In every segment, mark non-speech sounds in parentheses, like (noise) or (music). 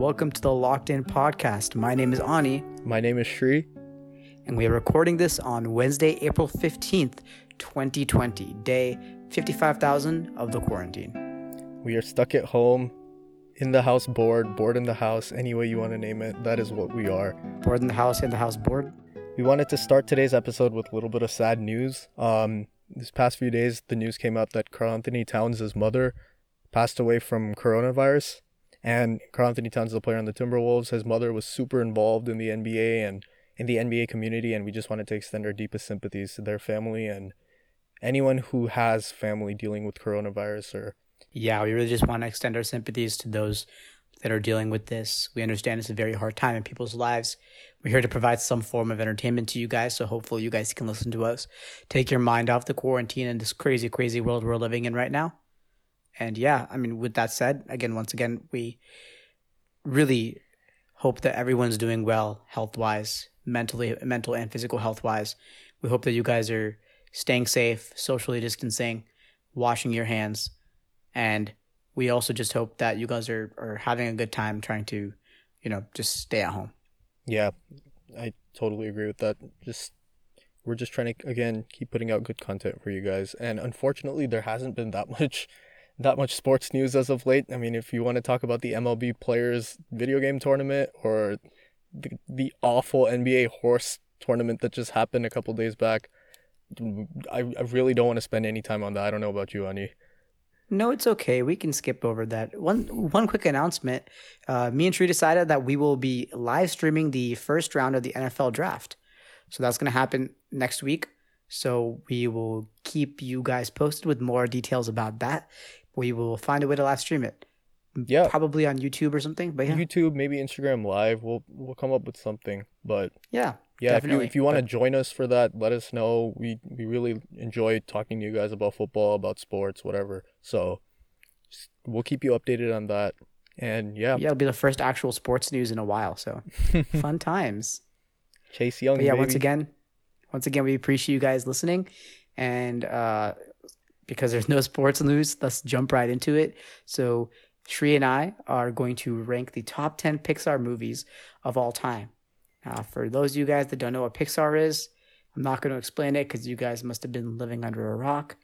welcome to the Locked In podcast. My name is Ani, My name is Shri. and we are recording this on Wednesday, April 15th, 2020, day 55,000 of the quarantine. We are stuck at home, in the house bored, bored in the house, any way you want to name it. That is what we are. Bored in the house, in the house bored. We wanted to start today's episode with a little bit of sad news. Um, this past few days, the news came out that Karl-Anthony Towns' mother passed away from coronavirus. And Karl-Anthony Towns is a player on the Timberwolves. His mother was super involved in the NBA and in the NBA community, and we just wanted to extend our deepest sympathies to their family and anyone who has family dealing with coronavirus or Yeah, we really just want to extend our sympathies to those that are dealing with this. We understand it's a very hard time in people's lives. We're here to provide some form of entertainment to you guys, so hopefully you guys can listen to us. Take your mind off the quarantine and this crazy, crazy world we're living in right now. And yeah, I mean, with that said, again, once again, we really hope that everyone's doing well health wise, mentally, mental and physical health wise. We hope that you guys are staying safe, socially distancing, washing your hands, and we also just hope that you guys are, are having a good time trying to, you know, just stay at home. Yeah, I totally agree with that. Just we're just trying to again keep putting out good content for you guys. And unfortunately, there hasn't been that (laughs) much that much sports news as of late. I mean, if you want to talk about the MLB Players video game tournament or the, the awful NBA horse tournament that just happened a couple days back, I, I really don't want to spend any time on that. I don't know about you, Ani. No, it's okay. We can skip over that. One one quick announcement. Uh, me and Shri decided that we will be live streaming the first round of the NFL draft. So that's going to happen next week. So we will keep you guys posted with more details about that. We will find a way to live stream it. Yeah. Probably on YouTube or something. But yeah. YouTube, maybe Instagram Live. We'll we'll come up with something. But Yeah. yeah, if you if you want to join us for that, let us know. We we really enjoy talking to you guys about football, about sports, whatever. So we'll keep you updated on that. And yeah, Yeah, it'll be the first actual sports news in a while. So (laughs) fun times. Chase Young. But yeah, baby. once again, once again, we appreciate you guys listening, and uh, because there's no sports news, let's jump right into it. So Shri and I are going to rank the top ten Pixar movies of all time. Now, for those of you guys that don't know what Pixar is, I'm not going to explain it because you guys must have been living under a rock.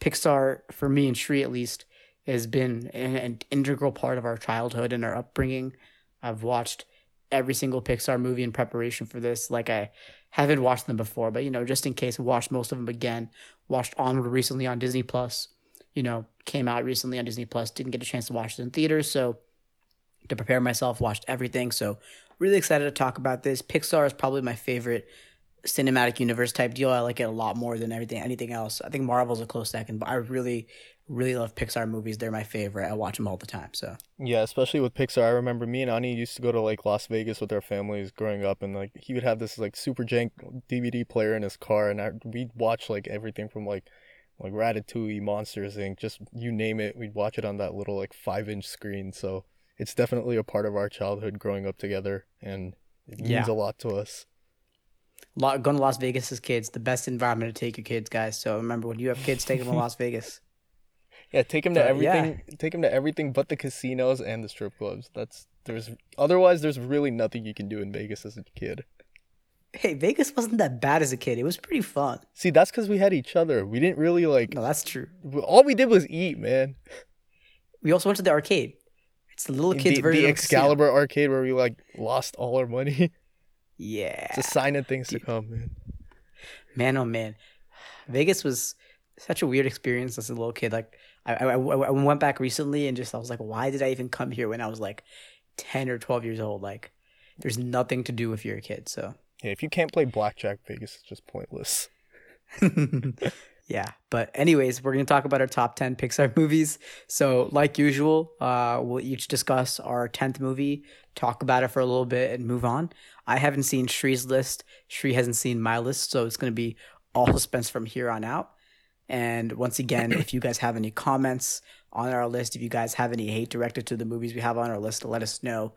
Pixar, for me and Shri at least, has been an, an integral part of our childhood and our upbringing. I've watched every single Pixar movie in preparation for this. Like I haven't watched them before, but you know, just in case, watched most of them again. Watched Onward recently on Disney Plus. You know, came out recently on Disney Plus. Didn't get a chance to watch it in theaters, so to prepare myself, watched everything. So really excited to talk about this. Pixar is probably my favorite cinematic universe type deal. I like it a lot more than everything anything else. I think Marvel's a close second, but I really really love Pixar movies. They're my favorite. I watch them all the time. So Yeah, especially with Pixar. I remember me and Ani used to go to like Las Vegas with our families growing up, and like he would have this like super jank DVD player in his car, and I, we'd watch like everything from like like Ratatouille, Monsters Inc. Just you name it, we'd watch it on that little like five inch screen. So it's definitely a part of our childhood growing up together, and it means Yeah. a lot to us. Going to Las Vegas as kids, the best environment to take your kids, guys. So remember, when you have kids, take them to (laughs) Las Vegas. Yeah, take him to But, yeah. everything. Take him to everything but the casinos and the strip clubs. That's there's otherwise there's really nothing you can do in Vegas as a kid. Hey, Vegas wasn't that bad as a kid. It was pretty fun. See, that's because we had each other. We didn't really like. No, that's true. All we did was eat, man. We also went to the arcade. It's the little kids the, version the of a casino. Excalibur arcade where we like lost all our money. Yeah, (laughs) it's a sign of things to come, man. man, oh man, Vegas was such a weird experience as a little kid. Like, I, I, I went back recently and just I was like, why did I even come here when I was like ten or twelve years old? Like, there's nothing to do if you're a kid. So Yeah, if you can't play blackjack, Vegas is just pointless. (laughs) yeah but anyways we're going to talk about our top 10 pixar (laughs) movies so like usual uh, we'll each discuss our 10th movie talk about it for a little bit and move on i haven't seen shri's list shri hasn't seen my list so it's going to be all (laughs) suspense from here on out and once again if you guys have any comments on our list if you guys have any hate directed to the movies we have on our list let us know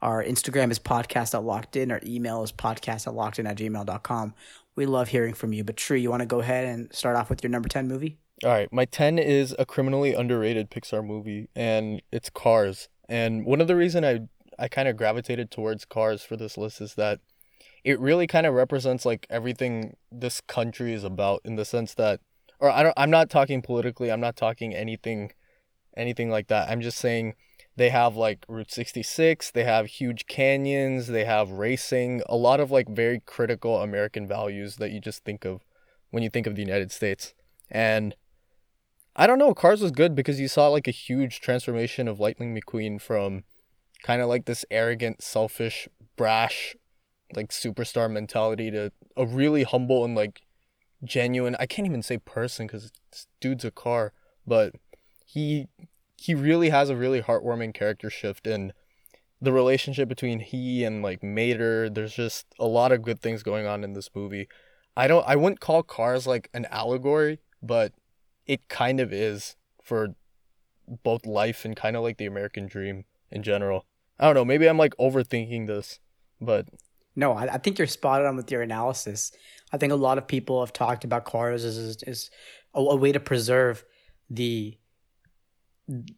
our Instagram is podcast at locked in. Our email is podcast at locked in at gmail.com. We love hearing from you. But Shri, you want to go ahead and start off with your number 10 movie? All right, my 10 is a criminally underrated Pixar movie and it's Cars. And one of the reason I I kind of gravitated towards Cars for this list is that it really kind of represents like everything this country is about in the sense that or I don't I'm not talking politically, I'm not talking anything anything like that. I'm just saying they have like Route 66, they have huge canyons, they have racing, a lot of like very critical American values that you just think of when you think of the United States. And I don't know, Cars was good because you saw like a huge transformation of Lightning McQueen from kind of like this arrogant, selfish, brash, like superstar mentality to a really humble and like genuine, I can't even say person because dude's a car, but he he really has a really heartwarming character shift and the relationship between he and like Mater, there's just a lot of good things going on in this movie. I don't I wouldn't call Cars like an allegory, but it kind of is for both life and kind of like the American dream in general. I don't know, maybe I'm like overthinking this, but no, I, I think you're spot on with your analysis. I think a lot of people have talked about cars as, as a, a way to preserve the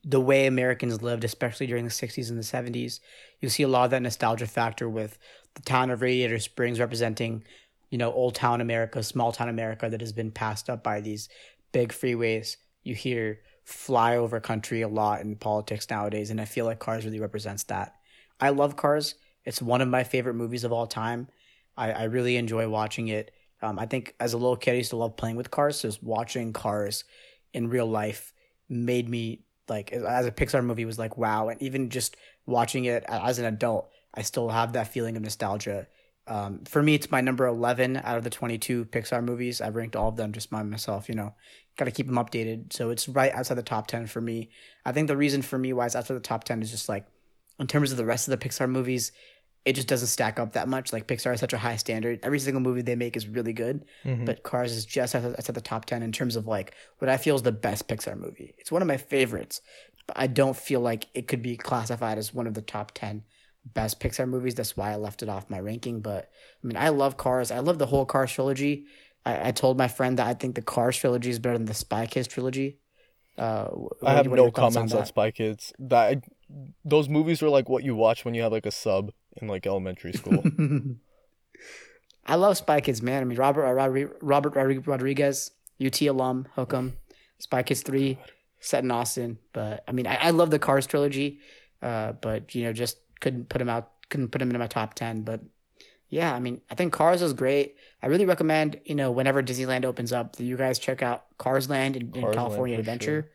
the way Americans lived, especially during the 60s and the 70s. You see a lot of that nostalgia factor with the town of Radiator Springs representing, you know, old town America, small town America that has been passed up by these big freeways. You hear flyover country a lot in politics nowadays, and I feel like Cars really represents that. I love Cars. It's one of my favorite movies of all time. I, I really enjoy watching it. Um, I think as a little kid, I used to love playing with cars. So just watching cars in real life made me like as a Pixar movie was like wow, and even just watching it as an adult, I still have that feeling of nostalgia. Um, for me, it's my number eleven out of the twenty-two Pixar movies. I've ranked all of them just by myself. You know, got to keep them updated, so it's right outside the top ten for me. I think the reason for me why it's outside the top ten is just like in terms of the rest of the Pixar movies, it just doesn't stack up that much. Like Pixar has such a high standard. Every single movie they make is really good, mm-hmm. but Cars is just at, at the top 10 in terms of like what I feel is the best Pixar movie. It's one of my favorites, but I don't feel like it could be classified as one of the top 10 best Pixar movies. That's why I left it off my ranking. But I mean, I love Cars. I love the whole Cars trilogy. I, I told my friend that I think the Cars trilogy is better than the Spy Kids trilogy. Uh, I have no comments on, on Spy Kids. That those movies were like what you watch when you have like a sub in like elementary school. (laughs) I love Spy Kids, man. I mean, Robert uh, Robert Rodriguez, UT alum, Hook'em, Spy Kids three, set in Austin. But I mean, I, I love the Cars trilogy, uh, but you know, just couldn't put them out, couldn't put them in my top ten. But yeah, I mean, I think Cars is great. I really recommend, you know, whenever Disneyland opens up, that you guys check out Cars Land in, in California Adventure. Sure.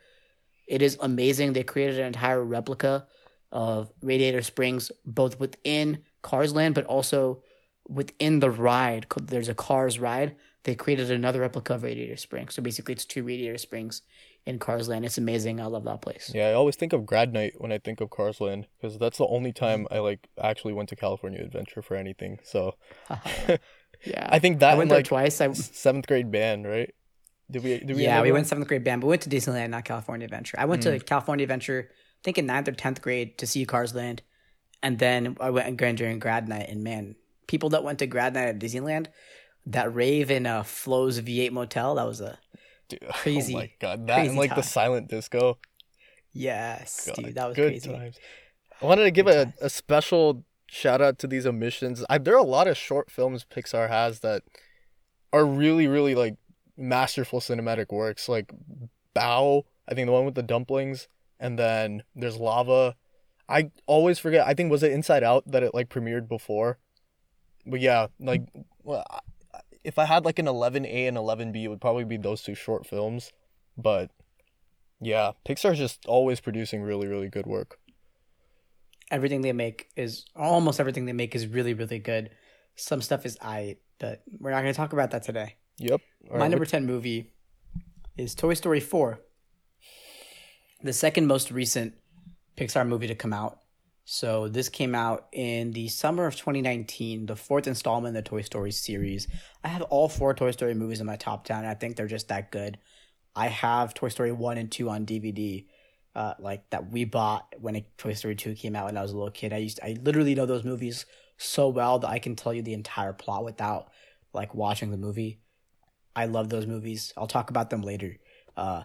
It is amazing. They created an entire replica of Radiator Springs, both within Cars Land, but also within the ride. There's a Cars ride. They created another replica of Radiator Springs. So basically, it's two Radiator Springs in Cars Land. It's amazing. I love that place. Yeah, I always think of Grad Night when I think of Cars Land because that's the only time I like actually went to California Adventure for anything. So (laughs) yeah, I think that I went there like twice. I seventh grade band, right? Did we? Did we yeah, we went seventh grade band, but we went to Disneyland, not California Adventure. I went mm. to California Adventure think in ninth or tenth grade to see Cars Land, and then I went and during grad night. And man, people that went to grad night at Disneyland, that rave in uh, Flo's V8 Motel, that was a dude, (laughs) oh crazy. Oh my god, that and like time. the silent disco. Yes, god, dude, that was crazy. Times. I wanted to give a, a special shout out to these omissions. I, there are a lot of short films Pixar has that are really, really like masterful cinematic works. Like Bao, I think the one with the dumplings and then there's lava. I always forget. I think was it Inside Out that it like premiered before. But yeah, like well, if I had like an 11A and 11B, it would probably be those two short films. But yeah, Pixar's just always producing really really good work. Everything they make is almost everything they make is really really good. Some stuff is I, but we're not going to talk about that today. Yep. All My right, number 10 movie is Toy Story 4 the second most recent Pixar movie to come out. So this came out in the summer of 2019, the fourth installment in the Toy Story series. I have all four Toy Story movies in my top 10. I think they're just that good. I have Toy Story 1 and 2 on DVD. Uh, like that we bought when Toy Story 2 came out when I was a little kid. I used to, I literally know those movies so well that I can tell you the entire plot without like watching the movie. I love those movies. I'll talk about them later. Uh,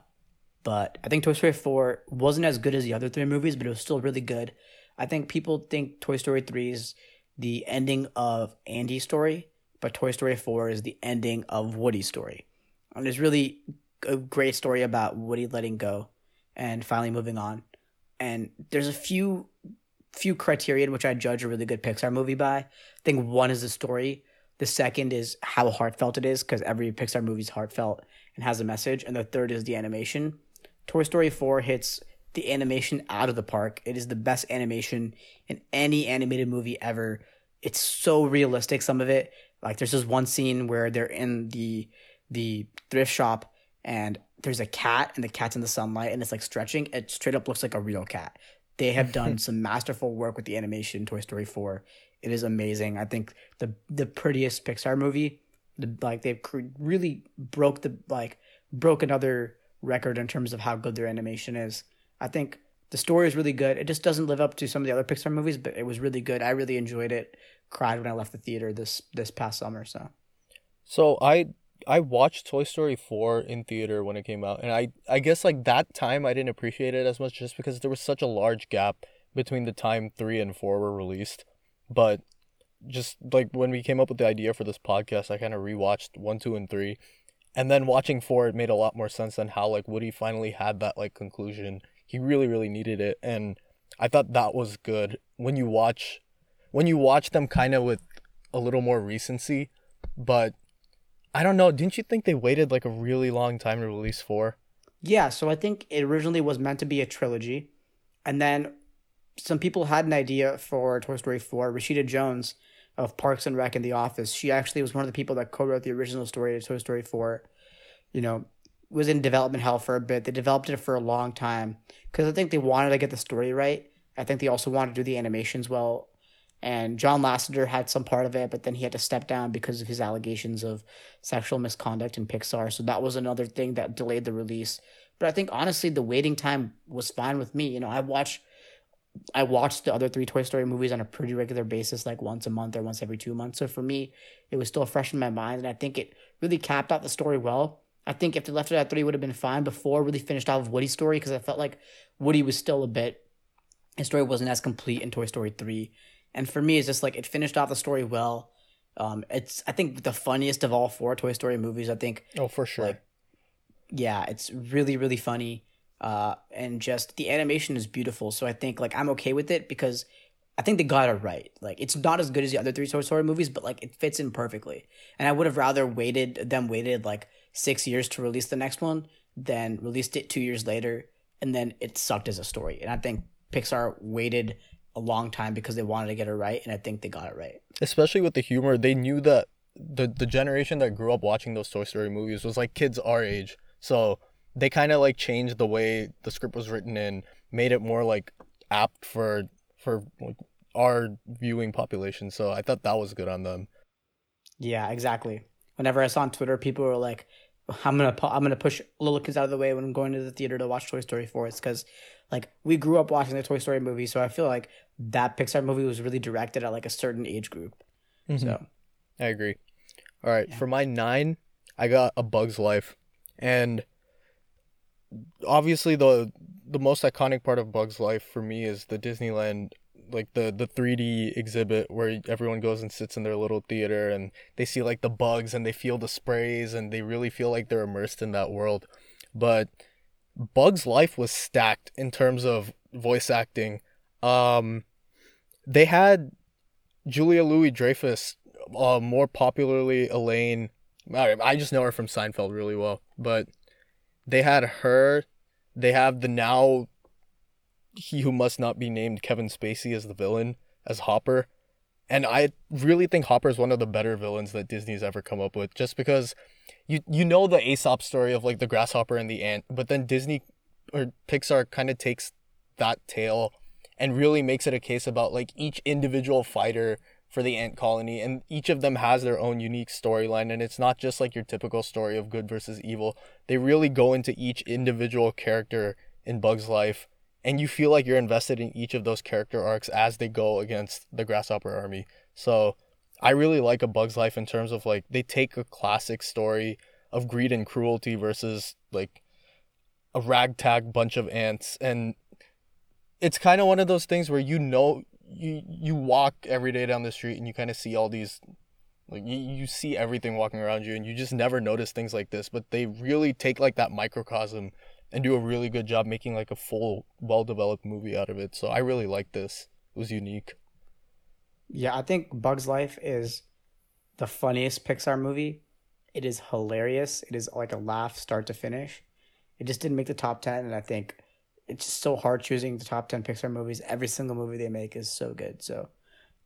but I think Toy Story 4 wasn't as good as the other three movies, but it was still really good. I think people think Toy Story 3 is the ending of Andy's story, but Toy Story 4 is the ending of Woody's story. And it's really a great story about Woody letting go and finally moving on. And there's a few few criteria which I judge a really good Pixar movie by. I think one is the story. The second is how heartfelt it is, because every Pixar movie is heartfelt and has a message. And the third is the animation. Toy Story 4 hits the animation out of the park. It is the best animation in any animated movie ever. It's so realistic, some of it. Like there's this one scene where they're in the the thrift shop and there's a cat and the cat's in the sunlight and it's like stretching. It straight up looks like a real cat. They have (laughs) done some masterful work with the animation in Toy Story 4. It is amazing. I think the the prettiest Pixar movie. The, like they've really broke the like broke another record in terms of how good their animation is. I think the story is really good. It just doesn't live up to some of the other Pixar movies, but it was really good. I really enjoyed it. Cried when I left the theater this this past summer. So, so I I watched Toy Story 4 in theater when it came out and I I guess like that time I didn't appreciate it as much just because there was such a large gap between the time 3 and 4 were released. But just like when we came up with the idea for this podcast, I kind of rewatched 1, 2 and 3 and then watching 4 it made a lot more sense than how like Woody finally had that like conclusion. He really really needed it and I thought that was good when you watch when you watch them kind of with a little more recency, but I don't know. Didn't you think they waited like a really long time to release four? Yeah, so I think it originally was meant to be a trilogy, and then some people had an idea for Toy Story four. Rashida Jones of Parks and Rec and The Office, she actually was one of the people that co-wrote the original story of Toy Story four. You know, was in development hell for a bit. They developed it for a long time because I think they wanted to get the story right. I think they also wanted to do the animations well and John Lasseter had some part of it, but then he had to step down because of his allegations of sexual misconduct in Pixar. So that was another thing that delayed the release. But I think honestly, the waiting time was fine with me. You know, I watch, I watched the other three Toy Story movies on a pretty regular basis, like once a month or once every two months. So for me, it was still fresh in my mind, and I think it really capped out the story well. I think if they left it at three, would have been fine before really finished off Woody's story because I felt like Woody was still a bit. His story wasn't as complete in Toy Story three and for me, it's just like it finished off the story well. Um, it's I think the funniest of all four Toy Story movies. I think. Oh, for sure. Like, yeah, it's really really funny. Uh, and just the animation is beautiful. So I think like I'm okay with it because I think they got it right. Like it's not as good as the other three Toy Story movies, but like it fits in perfectly. And I would have rather waited them waited like six years to release the next one than released it two years later and then it sucked as a story. And I think Pixar waited a long time because they wanted to get it right, and I think they got it right. Especially with the humor, they knew that the the generation that grew up watching those Toy Story movies was like kids our age, so they kind of like changed the way the script was written and made it more like apt for for like our viewing population. So I thought that was good on them. Yeah, exactly. Whenever I saw on Twitter, people were like, "I'm gonna I'm gonna push little kids out of the way when I'm going to the theater to watch Toy Story 4." It's because like we grew up watching the Toy Story movie, so I feel like that Pixar movie was really directed at like a certain age group. Mm-hmm. So I agree. All right, yeah. for my nine, I got A Bug's Life, and obviously the the most iconic part of Bug's Life for me is the Disneyland like the the 3D exhibit where everyone goes and sits in their little theater and they see like the bugs and they feel the sprays and they really feel like they're immersed in that world. But Bug's life was stacked in terms of voice acting. Um, they had Julia Louis Dreyfus, uh, more popularly Elaine. I just know her from Seinfeld really well, but they had her. They have the now he who must not be named Kevin Spacey as the villain as Hopper, and I really think Hopper is one of the better villains that Disney's ever come up with, just because you you know the Aesop story of like the grasshopper and the ant, but then Disney or Pixar kind of takes that tale and really makes it a case about like each individual fighter for the ant colony and each of them has their own unique storyline and it's not just like your typical story of good versus evil. They really go into each individual character in Bug's life and you feel like you're invested in each of those character arcs as they go against the grasshopper army. So I really like A Bug's Life in terms of like they take a classic story of greed and cruelty versus like a ragtag bunch of ants and it's kind of one of those things where you know you you walk every day down the street and you kind of see all these like you, you see everything walking around you and you just never notice things like this but they really take like that microcosm and do a really good job making like a full well developed movie out of it so i really like this it was unique Yeah, I think Bugs Life is the funniest Pixar movie. It is hilarious. It is like a laugh start to finish. It just didn't make the top 10 and I think it's just so hard choosing the top 10 Pixar movies. Every single movie they make is so good. So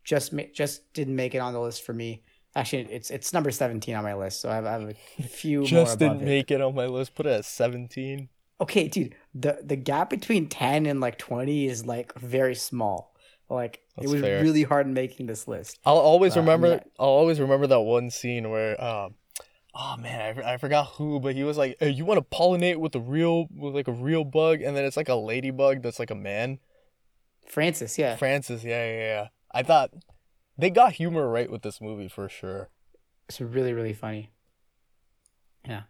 just ma- just didn't make it on the list for me. Actually, it's it's number 17 on my list. So I have, I have a few more just didn't it. make it on my list put it at 17 Okay, dude, the the gap between 10 and like 20 is like very small. Like That's it was fair. really hard making this list. I'll always Uh, remember. I- I'll always remember that one scene where, um, oh man, I, I forgot who, but he was like, hey, "You want to pollinate with a real, with like a real bug?" And then it's like a ladybug that's like a man. Francis, yeah. Francis, yeah, yeah, yeah. I thought they got humor right with this movie for sure. It's really, really funny. Yeah.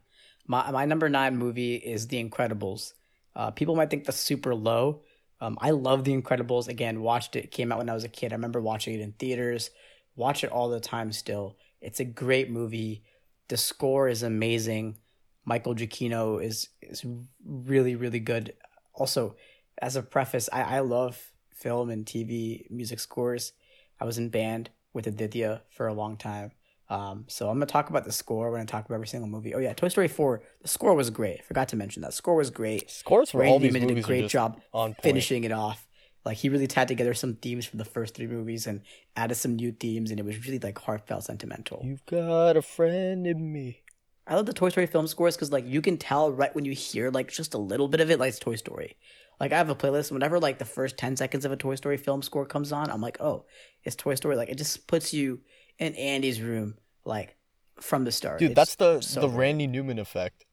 My my number nine movie is The Incredibles. Uh, people might think that's super low. Um, I love The Incredibles. Again, watched it. Came out when I was a kid. I remember watching it in theaters. Watch it all the time still. It's a great movie. The score is amazing. Michael Giacchino is is really, really good. Also, as a preface, I, I love film and TV music scores. I was in band with Aditya for a long time. Um, so I'm gonna talk about the score when I talk about every single movie. Oh yeah, Toy Story 4, the score was great. Forgot to mention that. Score was great. Scores for all Randy these Newman did a movies great just job on point. finishing it off. Like he really tied together some themes from the first three movies and added some new themes, and it was really like heartfelt, sentimental. You've got a friend in me. I love the Toy Story film scores because like you can tell right when you hear like just a little bit of it, like it's Toy Story. Like I have a playlist. Whenever like the first ten seconds of a Toy Story film score comes on, I'm like, oh, it's Toy Story. Like it just puts you in Andy's room, like from the start. Dude, It's that's the so the. Randy Newman effect.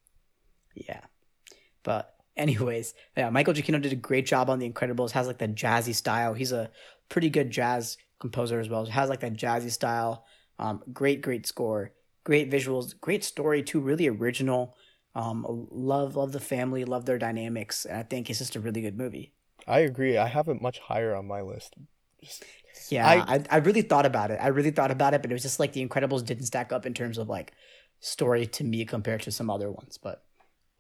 Yeah. But anyways, yeah, Michael Giacchino did a great job on The Incredibles. Has like that jazzy style. He's a pretty good jazz composer as well. Has like that jazzy style. Um, great, great score. Great visuals. Great story too. Really original. Um, love, love the family. Love their dynamics. And I think it's just a really good movie. I agree. I have it much higher on my list. Just Yeah, I- I, I really thought about it. I really thought about it, but it was just like The Incredibles didn't stack up in terms of like story to me compared to some other ones. But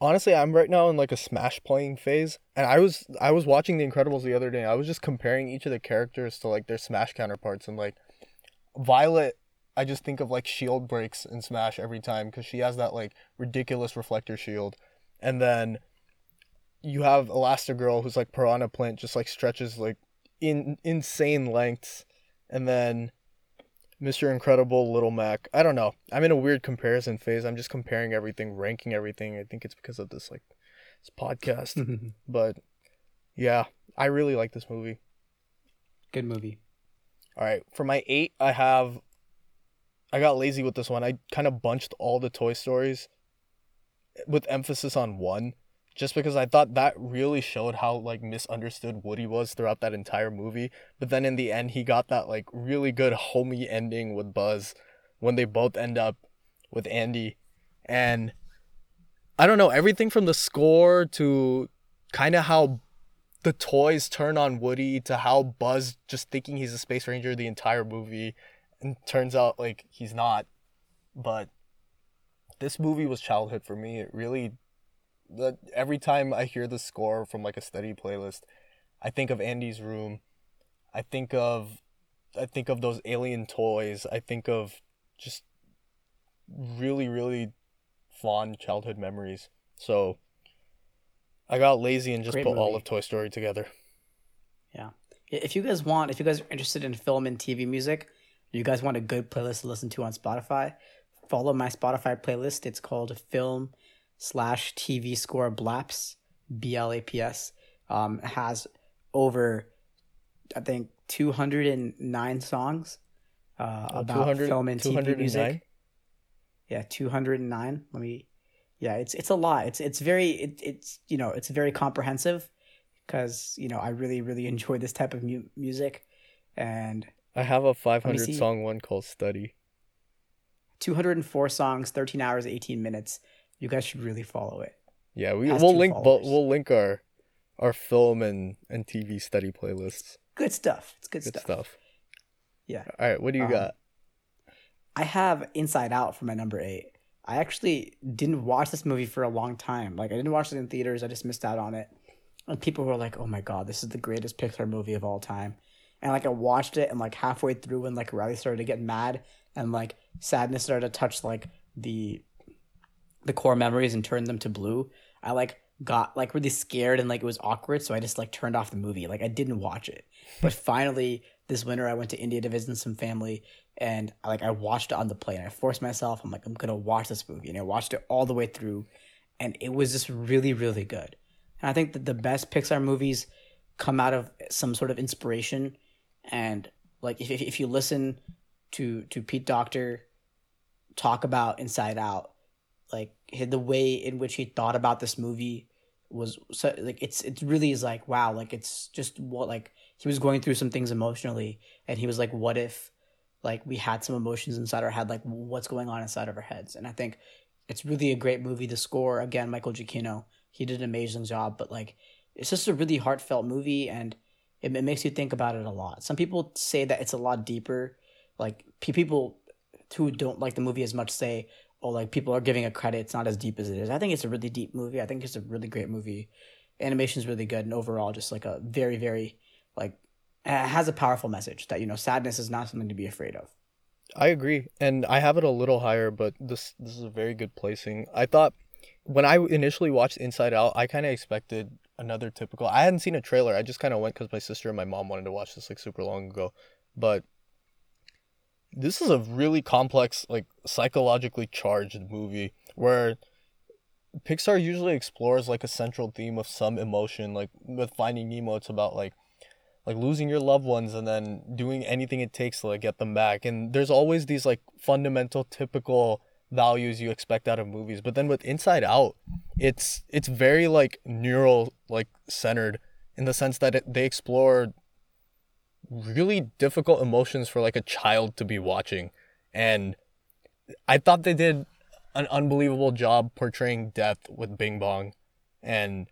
honestly i'm right now in like a smash playing phase and i was i was watching the incredibles the other day i was just comparing each of the characters to like their smash counterparts and like violet i just think of like shield breaks in smash every time because she has that like ridiculous reflector shield and then you have elastigirl who's like piranha plant just like stretches like in insane lengths and then Mr. Incredible, Little Mac. I don't know. I'm in a weird comparison phase. I'm just comparing everything, ranking everything. I think it's because of this like this podcast. (laughs) but yeah, I really like this movie. good movie. All right, for my 8, I have I got lazy with this one. I kind of bunched all the Toy Stories with emphasis on one just because I thought that really showed how like misunderstood Woody was throughout that entire movie. But then in the end he got that like really good homey ending with Buzz when they both end up with Andy and I don't know, everything from the score to kind of how the toys turn on Woody to how Buzz just thinking he's a space ranger the entire movie and turns out like he's not. But this movie was childhood for me. It really that every time I hear the score from like a study playlist, I think of Andy's room. I think of I think of those alien toys. I think of just really really fond childhood memories. So I got lazy and just Great put all of Toy Story together. Yeah. If you guys want, if you guys are interested in film and TV music, you guys want a good playlist to listen to on Spotify, follow my Spotify playlist. It's called Film slash TV Score Blaps, B L A P S. Um, has over, I think, 209 songs uh, Oh, about 200 film and TV music. Yeah, 209. Let me, yeah, it's it's a lot. It's it's very it, it's you know it's very comprehensive because you know I really really enjoy this type of mu- music, and I have a 500 song one called Study. 204 songs, 13 hours, 18 minutes. You guys should really follow it. Yeah, we, we'll link both. followers. We'll link our our film and and TV study playlists. Good stuff. It's good, Good stuff. stuff. Yeah. All right, what do you Um, got? I have Inside Out for my number eight. I actually didn't watch this movie for a long time. Like I didn't watch it in theaters. I just missed out on it. And people were like, "Oh my god, this is the greatest Pixar movie of all time." And like I watched it, and like halfway through, when like Riley started to get mad, and like sadness started to touch like the the core memories and turned them to blue, I like got like really scared and like it was awkward. So I just like turned off the movie. Like I didn't watch it. But (laughs) finally, this winter, I went to India to visit some family, and like I watched it on the plane. I forced myself. I'm like, I'm gonna watch this movie, and I watched it all the way through, and it was just really, really good. And I think that the best Pixar movies come out of some sort of inspiration, and like if if, if you listen to to Pete Docter talk about Inside Out, like the way in which he thought about this movie was so like it's it really is like wow like it's just what like he was going through some things emotionally and he was like what if like we had some emotions inside our head like what's going on inside of our heads? And i think it's really a great movie. The score again michael giacchino he did an amazing job but like it's just a really heartfelt movie and it, it makes you think about it a lot. Some people say that it's a lot deeper. Like pe- people who don't like the movie as much say oh like people are giving it credit it's not as deep as it is i think it's a really deep movie i think it's a really great movie animation's really good and overall just like a very very like has a powerful message that you know sadness is not something to be afraid of I agree, and I have it a little higher, but this this is a very good placing. I thought when I initially watched Inside Out, I kind of expected another typical. I hadn't seen a trailer. I just kind of went because my sister and my mom wanted to watch this like super long ago, but this is a really complex, like psychologically charged movie where Pixar usually explores like a central theme of some emotion. Like with Finding Nemo, it's about like like losing your loved ones and then doing anything it takes to like get them back. And there's always these like fundamental typical values you expect out of movies. But then with Inside Out, it's it's very like neural like centered in the sense that it, they explore really difficult emotions for like a child to be watching. And I thought they did an unbelievable job portraying death with Bing Bong. And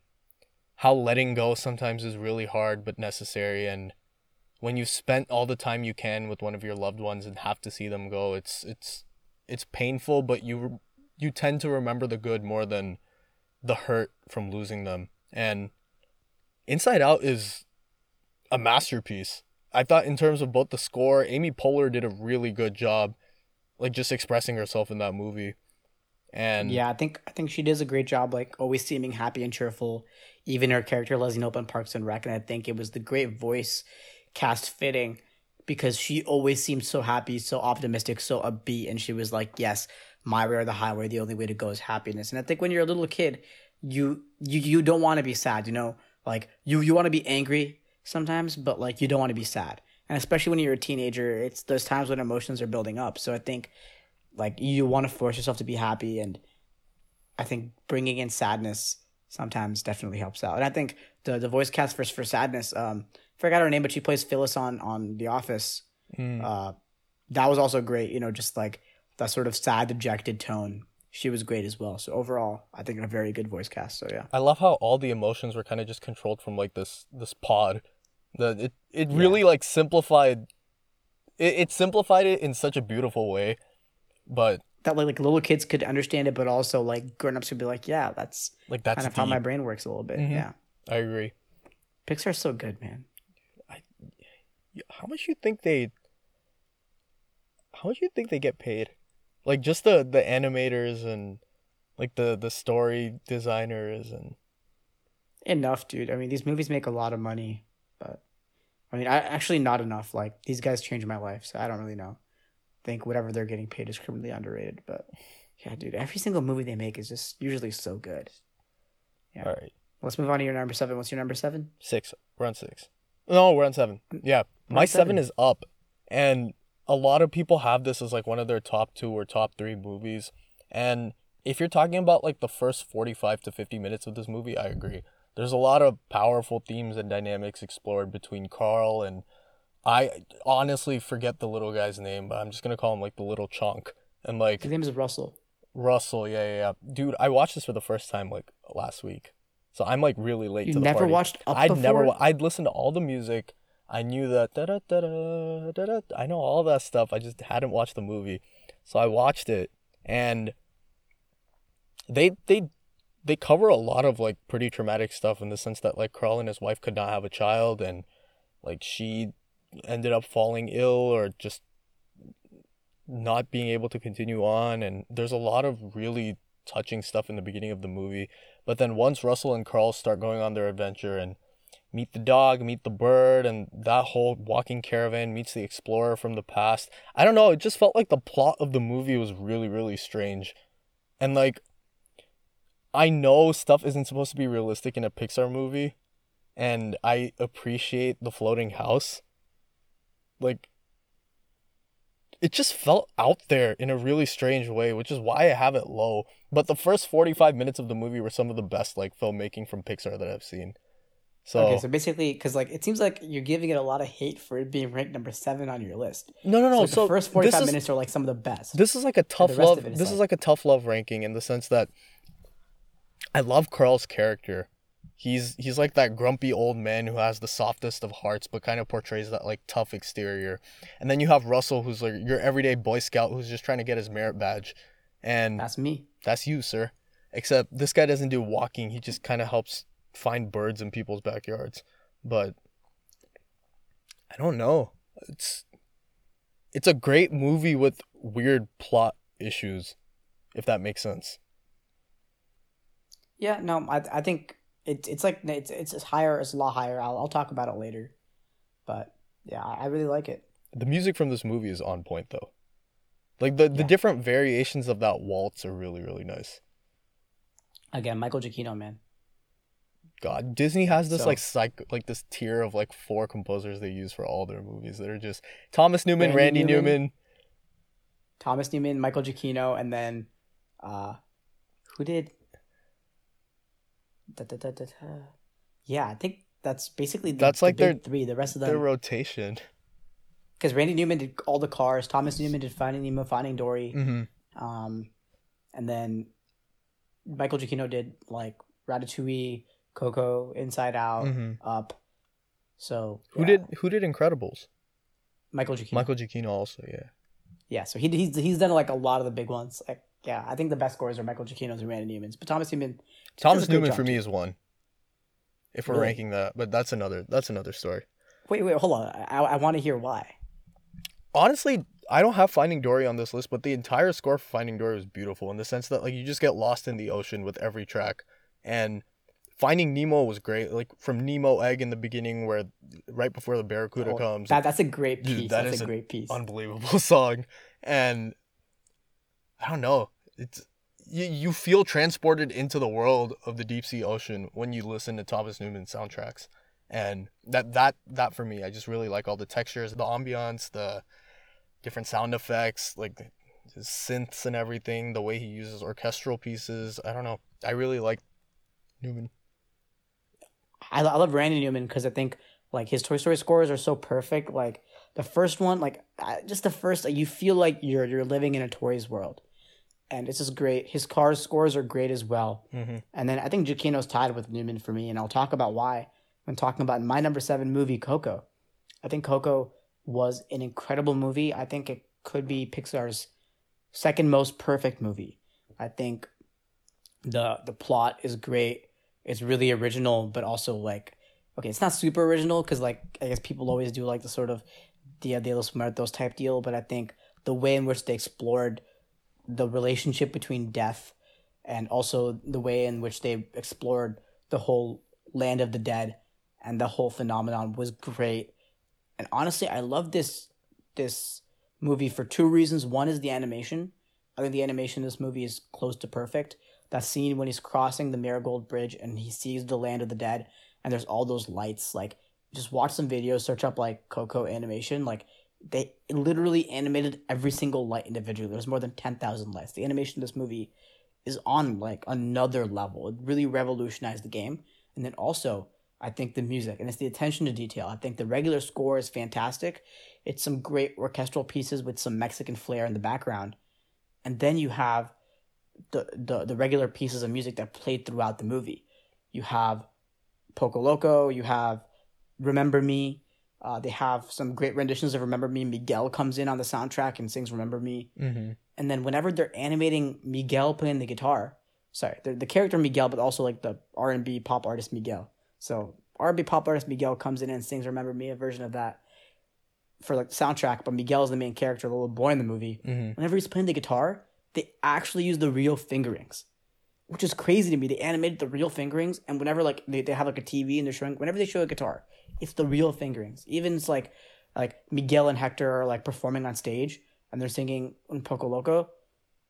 how letting go sometimes is really hard but necessary. And when you've spent all the time you can with one of your loved ones and have to see them go it's it's it's painful but you you tend to remember the good more than the hurt from losing them. And inside out is a masterpiece i thought in terms of both the score amy poehler did a really good job like just expressing herself in that movie. And yeah i think i think she does a great job like always seeming happy and cheerful. Even her character leslie Knope in parks and rec and i think it was the great voice cast fitting because she always seemed so happy so optimistic so upbeat and she was like yes my way or the highway the only way to go is happiness. And i think when you're a little kid you you, you don't want to be sad you know? Like you you want to be angry sometimes but like you don't want to be sad. And especially when you're a teenager it's those times when emotions are building up. So i think like you want to force yourself to be happy and i think bringing in sadness sometimes definitely helps out. And i think the the voice cast for for sadness um forgot her name but she plays phyllis on on the office. Mm. uh that was also great you know just like that sort of sad dejected tone. She was great as well. So overall i think a very good voice cast so yeah. I love how all the emotions were kind of just controlled from like this this pod. The it it really like simplified. It, it simplified it in such a beautiful way, but that like, like little kids could understand it but also like grown-ups could be like yeah that's like that's kind of how my brain works a little bit Mhm. yeah I agree. pixar's so good man Yeah, How much you think they? How much you think they get paid? Like just the the animators and like the the story designers and enough dude i mean these movies make a lot of money but i mean i actually not enough like these guys changed my life so i don't really know think whatever they're getting paid is criminally underrated but yeah dude every single movie they make is just usually so good Yeah. all right let's move on to your number seven what's your number seven six. We're on six. No, we're on seven. Mm, yeah, We're my seven seven. is up, and a lot of people have this as like one of their top two or top three movies. And if you're talking about like the first forty-five to fifty minutes of this movie, I agree. There's a lot of powerful themes and dynamics explored between Carl and I honestly forget the little guy's name, but I'm just gonna call him like the little chunk. And like his name is russell Russell, yeah, yeah, yeah. Dude, I watched this for the first time like last week. So I'm like really late You to the never party. watched Up I'd before? never. wa- I'd listen to all the music. I knew that. Da, da, da, da, da, da. I know all that stuff. I just hadn't watched the movie, so I watched it, and they they they cover a lot of like pretty traumatic stuff in the sense that like Carl and his wife could not have a child, and like she ended up falling ill or just not being able to continue on, and there's a lot of really touching stuff in the beginning of the movie. But then once Russell and Carl start going on their adventure and meet the dog, meet the bird, and that whole walking caravan meets the explorer from the past. I don't know, it just felt like the plot of the movie was really, really strange. And like, I know stuff isn't supposed to be realistic in a Pixar movie, and I appreciate the floating house. Like, it just felt out there in a really strange way, which is why I have it low. But the first 45 minutes of the movie were some of the best like filmmaking from Pixar that I've seen. So, Okay, so basically, because like it seems like you're giving it a lot of hate for it being ranked number seven on your list. no, no, no. So, like, So, the first forty-five is- minutes are like some of the best. This is like a tough love. is This is like- like a tough love ranking in the sense that I love Carl's character. He's he's like that grumpy old man who has the softest of hearts, but kind of portrays that like tough exterior. And then you have Russell, who's like your everyday Boy Scout who's just trying to get his merit badge, and That's me. that's you, sir. Except this guy doesn't do walking. He just kind of helps find birds in people's backyards. But I don't know. It's it's a great movie with weird plot issues, if that makes sense. Yeah, no, I I think it's it's like it's it's it's higher. It's a lot higher. I'll I'll talk about it later, but yeah, I really like it. The music from this movie is on point though. Like the, the different variations of that waltz are really, really nice. Again, Michael Giacchino, man. God, Disney has this So- like psych like this tier of like four composers they use for all their movies that are just Thomas Newman, Randy Randy, Newman. Newman. Thomas Newman, Michael Giacchino, and then uh who did da, da, da. Yeah, I think that's basically the, That's the like their- three. The rest of Their them rotation. because Randy Newman did all the cars, Thomas Newman did Finding Nemo, Finding Dory, Mm-hmm. um, and then Michael Giacchino did like Ratatouille, Coco, Inside Out, Mhm. Up. So Who yeah, did who did Incredibles? Michael Giacchino? Michael Giacchino also, yeah. Yeah, so he he's he's done like a lot of the big ones. Like yeah, I think the best scores are Michael Giacchino's and Randy Newman's, but Thomas Newman. Thomas Newman for me is one. If we're Really? ranking that, but that's another that's another story. Wait, wait, hold on. I I want to hear why. honestly, I don't have Finding Dory on this list, but the entire score for Finding Dory was beautiful in the sense that like you just get lost in the ocean with every track, and Finding Nemo was great. Like from Nemo Egg in the beginning, where right before the Barracuda Oh, comes, That that's a great Dude, piece. that that's is a great piece. unbelievable (laughs) song, and I don't know, it's you you feel transported into the world of the deep sea ocean when you listen to Thomas Newman soundtracks, and that that that for me, I just really like all the textures, the ambiance, the different sound effects, like his synths and everything, the way he uses orchestral pieces. I don't know, I really like Newman. I, I love Randy Newman because I think like his Toy Story scores are so perfect. Like the first one, like just the first, like, you feel like you're you're living in a toys world, and it's just great. His car scores are great as well. Mm-hmm. And then I think Giacchino's tied with Newman for me, and I'll talk about why when talking about my number seven movie, Coco. I think Coco was an incredible movie. I think it could be Pixar's second most perfect movie. I think the the plot is great. It's really original, but also like okay, it's not super original because like I guess people always do like the sort of Dia de los Muertos type deal, but I think the way in which they explored the relationship between death and also the way in which they explored the whole land of the dead and the whole phenomenon was great. And honestly, I love this this movie for two reasons. One is the animation. I think the animation in this movie is close to perfect. That scene when he's crossing the Marigold Bridge and he sees the land of the dead and there's all those lights. Like, just watch some videos, search up like Coco animation. Like, they literally animated every single light individually. There's more than 10,000 lights. The animation in this movie is on like another level. It really revolutionized the game. And then also, I think the music and it's the attention to detail. I think the regular score is fantastic. It's some great orchestral pieces with some Mexican flair in the background. And then you have the, the, the regular pieces of music that played throughout the movie. you have Poco Loco, you have Remember Me. Uh, they have some great renditions of Remember Me. Miguel comes in on the soundtrack and sings Remember Me. Mm-hmm. And then whenever they're animating Miguel playing the guitar, sorry, the, the character Miguel, but also like the R and B pop artist Miguel. So R and B pop artist Miguel comes in and sings "Remember Me," a version of that for like the soundtrack. But Miguel is the main character, the little boy in the movie. Mm-hmm. Whenever he's playing the guitar, they actually use the real fingerings, which is crazy to me. They animated the real fingerings, and whenever like they, they have like a TV and they're showing, whenever they show a guitar, it's the real fingerings. Even it's like like Miguel and Hector are like performing on stage and they're singing Un Poco Loco,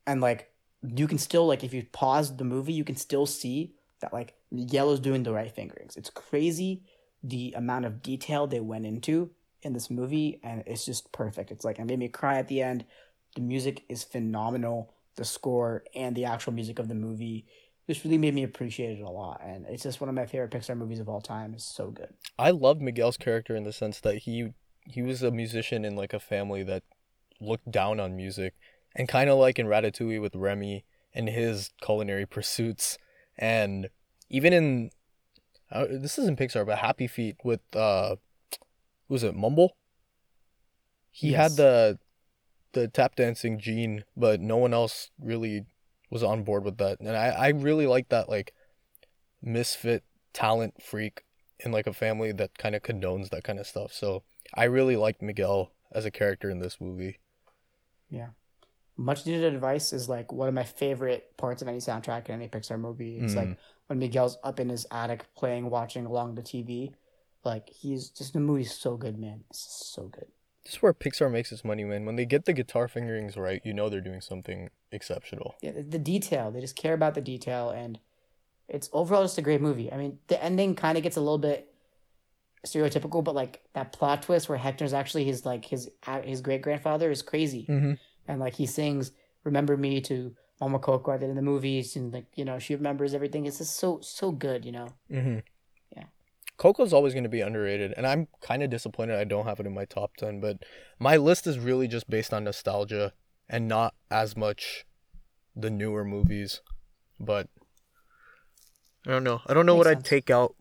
and like you can still like if you pause the movie, you can still see that like Miguel is doing the right fingerings. It's crazy the amount of detail they went into in this movie, and it's just perfect. It's like it made me cry at the end. The music is phenomenal. The score and the actual music of the movie just really made me appreciate it a lot, and it's just one of my favorite Pixar movies of all time. It's so good. I love Miguel's character in the sense that he he was a musician in like a family that looked down on music, and kind of like in Ratatouille with Remy and his culinary pursuits, and even in uh, this isn't Pixar, but Happy Feet with uh, was it Mumble? He Yes. had the the tap dancing gene, but no one else really was on board with that, and I I really like that like misfit talent freak in like a family that kind of condones that kind of stuff. So I really liked Miguel as a character in this movie. Yeah. Much Needed Advice is like one of my favorite parts of any soundtrack in any Pixar movie. It's like Mm. when Miguel's up in his attic playing, watching along the TV. Like he's just the movie's so good, man. It's so good. This is where Pixar makes its money, man. When they get the guitar fingerings right, you know they're doing something exceptional. Yeah, the- detail. They just care about the detail, and it's overall just a great movie. I mean, the ending kind of gets a little bit stereotypical, but like that plot twist where Hector's actually his like his his great grandfather is crazy, Mm-hmm. and like he sings "Remember Me" to Mama Coco at the end of the movies, and like you know she remembers everything. It's just so so good, you know. Mm-hmm. Coco's always going to be underrated, and I'm kind of disappointed I don't have it in my top 10, but my list is really just based on nostalgia and not as much the newer movies. But I don't know. I don't know Makes what I'd take out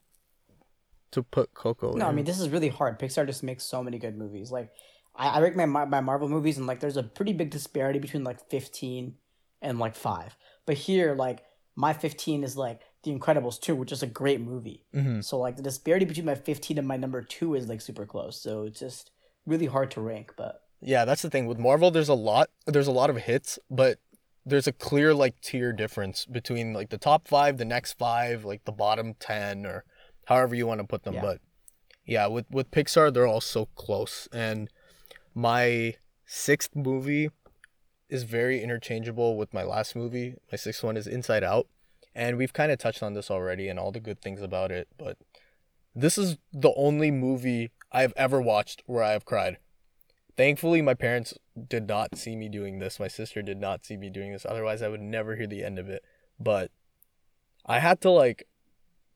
to put Coco No, I mean this is really hard. Pixar just makes so many good movies. Like I, I rank my my Marvel movies, and like there's a pretty big disparity between like 15 and like five. But here, like my 15 is like The Incredibles 2, which is a great movie. Mhm. So like the disparity between my 15 and my number two is like super close. So it's just really hard to rank. But Yeah, that's the thing with Marvel. There's a lot. There's a lot of hits, but there's a clear like tier difference between like the top five, the next five, like the bottom ten, or however you want to put them. Yeah. But yeah, with with Pixar, they're all so close. And my sixth movie is very interchangeable with my last movie. My sixth one is Inside Out, and we've kind of touched on this already and all the good things about it. But this is the only movie I've ever watched where I have cried. Thankfully, my parents did not see me doing this. My sister did not see me doing this. Otherwise, I would never hear the end of it. But I had to like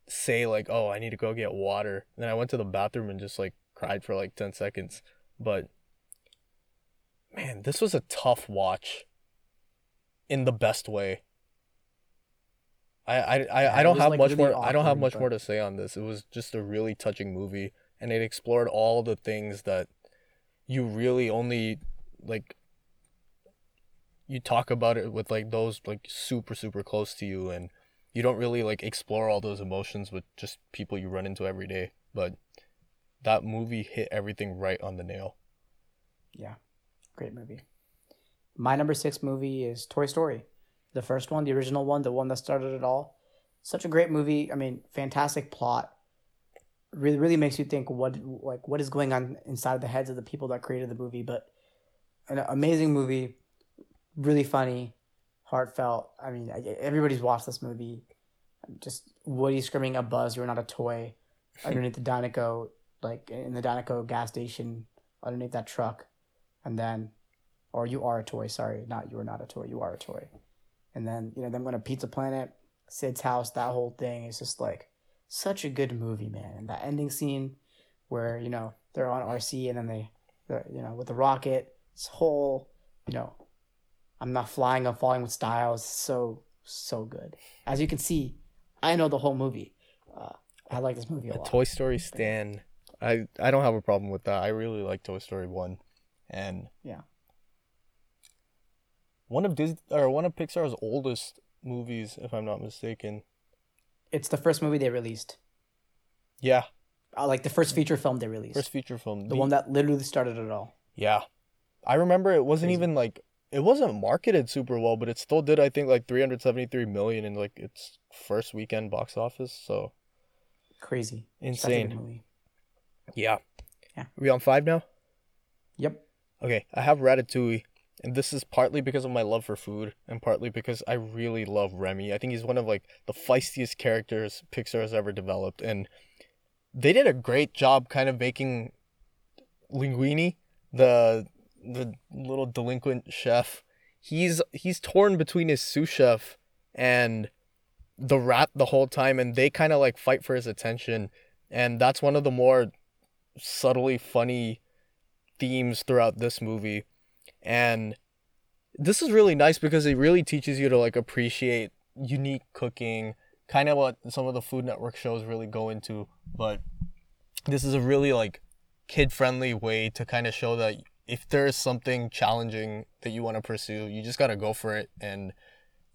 say like, "Oh, I need to go get water." And Then I went to the bathroom and just like cried for like 10 seconds. But man, this was a tough watch in the best way. I I I, I don't have like, much more I don't have much but- more to say on this. It was just a really touching movie and it explored all the things that you really only like you talk about it with like those like super super close to you and you don't really like explore all those emotions with just people you run into every day but that movie hit everything right on the nail yeah, great movie. My number six movie is Toy Story, the first one, the original one, the one that started it all. Such a great movie. I mean, fantastic plot. Really, really makes you think what like what is going on inside the heads of the people that created the movie. But an amazing movie, really funny, heartfelt. I mean, everybody's watched this movie. Just Woody screaming a Buzz, "You're not a toy," (laughs) underneath the Dinoco, like in the Dinoco gas station, underneath that truck, and then, or you are a toy. Sorry, not you are not a toy. You are a toy. And then you know them going to Pizza Planet, Sid's house. That whole thing is just like such a good movie, man. And that ending scene where you know they're on RC and then they, you know, with the rocket, this whole, you know, I'm not flying, I'm falling with style. is so so good. As you can see, I know the whole movie. Uh, I like this movie a A lot. Toy Story stan. I I don't have a problem with that. I really like Toy Story one, and Yeah. One of Disney or one of Pixar's oldest movies, if I'm not mistaken. It's the first movie they released. Yeah, Uh, like the first feature film they released. first feature film. the one that literally started it all. Yeah, I remember it wasn't Crazy. even like it wasn't marketed super well, but it still did. I think like 373 million in like its first weekend box office. So Crazy. Such a good insane. movie. Yeah. Yeah. we on five now? Yep. Okay, I have Ratatouille, and this is partly because of my love for food, and partly because I really love Remy. I think he's one of like the feistiest characters Pixar has ever developed, and they did a great job kind of making Linguini, the the little delinquent chef. He's he's torn between his sous chef and the rat the whole time, and they kind of like fight for his attention, and that's one of the more subtly funny themes throughout this movie and this is really nice because it really teaches you to like appreciate unique cooking kind of what some of the food network shows really go into but this is a really like kid friendly way to kind of show that if there is something challenging that you want to pursue you just got to go for it and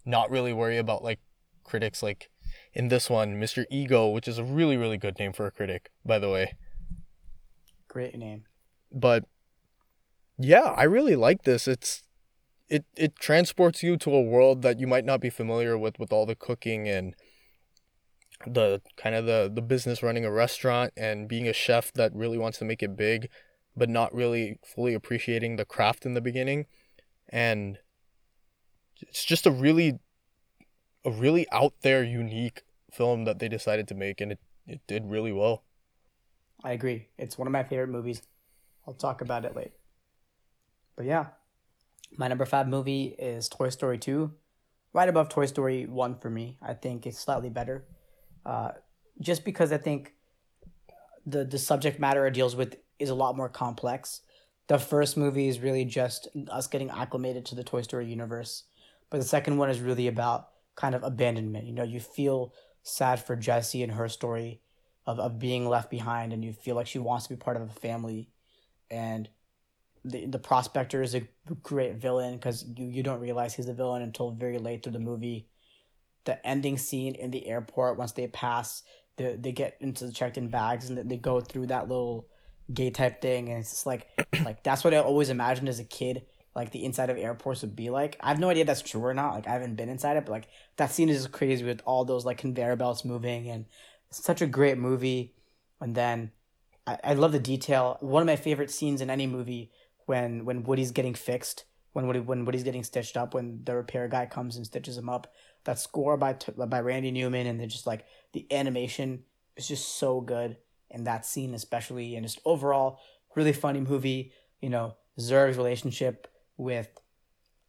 not really worry about like critics like in this one Mr. Ego which is a really really good name for a critic by the way Great name. but yeah, I really like this. It's it it transports you to a world that you might not be familiar with with all the cooking and the kind of the the business running a restaurant and being a chef that really wants to make it big but not really fully appreciating the craft in the beginning and it's just a really a really out there unique film that they decided to make and it, it did really well. I agree. It's one of my favorite movies. I'll talk about it later. But yeah, my number five movie is Toy Story 2. Right above Toy Story 1 for me. I think it's slightly better. Uh, just because I think the, the subject matter it deals with is a lot more complex. The first movie is really just us getting acclimated to the Toy Story universe. But the second one is really about kind of abandonment. You know, you feel sad for Jessie and her story of, of being left behind and you feel like she wants to be part of a family and the the prospector is a great villain because you, you don't realize he's a villain until very late through the movie. The ending scene in the airport once they pass they, they get into the checked in bags and they go through that little gate type thing and it's just like (coughs) like that's what i always imagined as a kid like the inside of airports would be like. I have no idea that's true or not like i haven't been inside it but like that scene is just crazy with all those like conveyor belts moving and it's such a great movie. And then I, I love the detail. One of my favorite scenes in any movie when when woody's getting fixed when Woody, when Woody's getting stitched up when the repair guy comes and stitches him up that score by by Randy Newman and then just like the animation is just so good in that scene especially and just overall really funny movie. You know Zurg's relationship with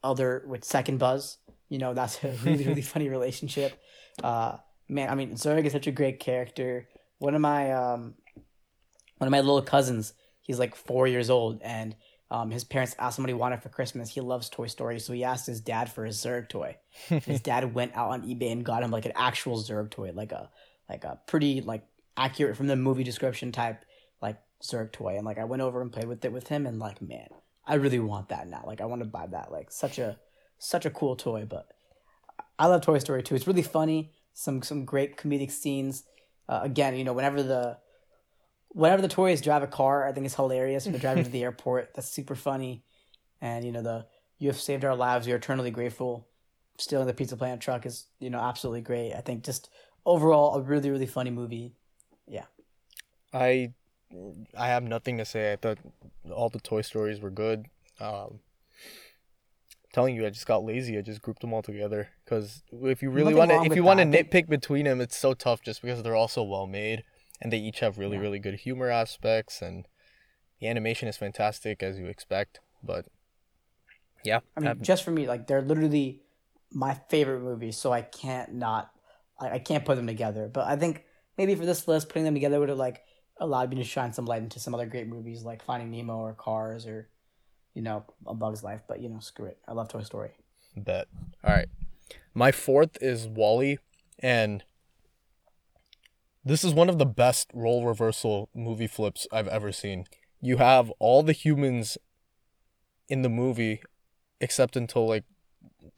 other with second buzz you know that's a (laughs) really really funny relationship. Uh man i mean Zurg is such a great character. One of my um one of my little cousins he's like four years old and um, his parents asked him what he wanted for Christmas. He loves Toy Story, so he asked his dad for a Zurg toy. his (laughs) dad went out on eBay and got him like an actual Zurg toy, like a like a pretty like accurate from the movie description type like Zurg toy. And like I went over and played with it with him, and like man, I really want that now. Like I want to buy that. Like such a such a cool toy. But I love Toy Story too. It's really funny. Some some great comedic scenes. Uh, again, you know, whenever the whenever the toys drive a car, I think it's hilarious. When they're driving to the (laughs) airport, that's super funny. And you know, the you have saved our lives. We are eternally grateful. Stealing the Pizza Planet truck is you know absolutely great. I think just overall a really really funny movie. Yeah. I I have nothing to say. I thought all the Toy Stories were good. Um, telling you, I just got lazy. I just grouped them all together because if you really want to, if you want to that. I think- nitpick between them, it's so tough just because they're all so well made and they each have really Yeah. really good humor aspects and the animation is fantastic as you expect. But yeah, I mean, have- just for me, like they're literally my favorite movies, so I can't not, I, I can't put them together. But I think maybe for this list, putting them together would have like allowed me to shine some light into some other great movies like Finding Nemo or Cars or, you know, A Bug's Life. But you know, screw it. I love Toy Story. Bet. All right. My fourth is WALL-E, and this is one of the best role reversal movie flips I've ever seen. You have all the humans in the movie, except until like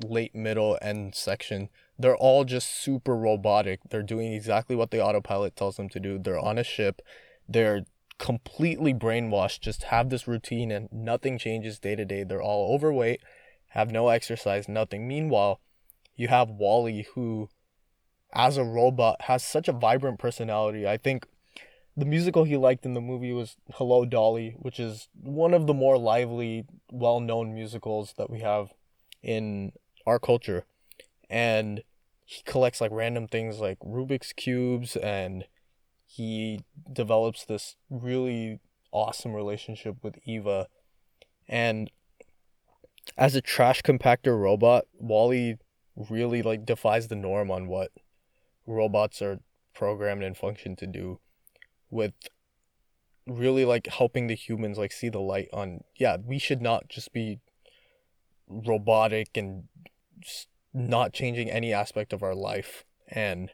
late middle end section. They're all just super robotic. They're doing exactly what the autopilot tells them to do. They're on a ship. They're completely brainwashed, just have this routine and nothing changes day to day. They're all overweight, have no exercise, nothing. Meanwhile, you have WALL-E who as a robot has such a vibrant personality. I think the musical he liked in the movie was Hello Dolly, which is one of the more lively, well known musicals that we have in our culture. And he collects like random things like Rubik's Cubes and he develops this really awesome relationship with Eva. And as a trash compactor robot, WALL-E really like defies the norm on what robots are programmed and function to do with really like helping the humans like see the light on yeah we should not just be robotic and not changing any aspect of our life. And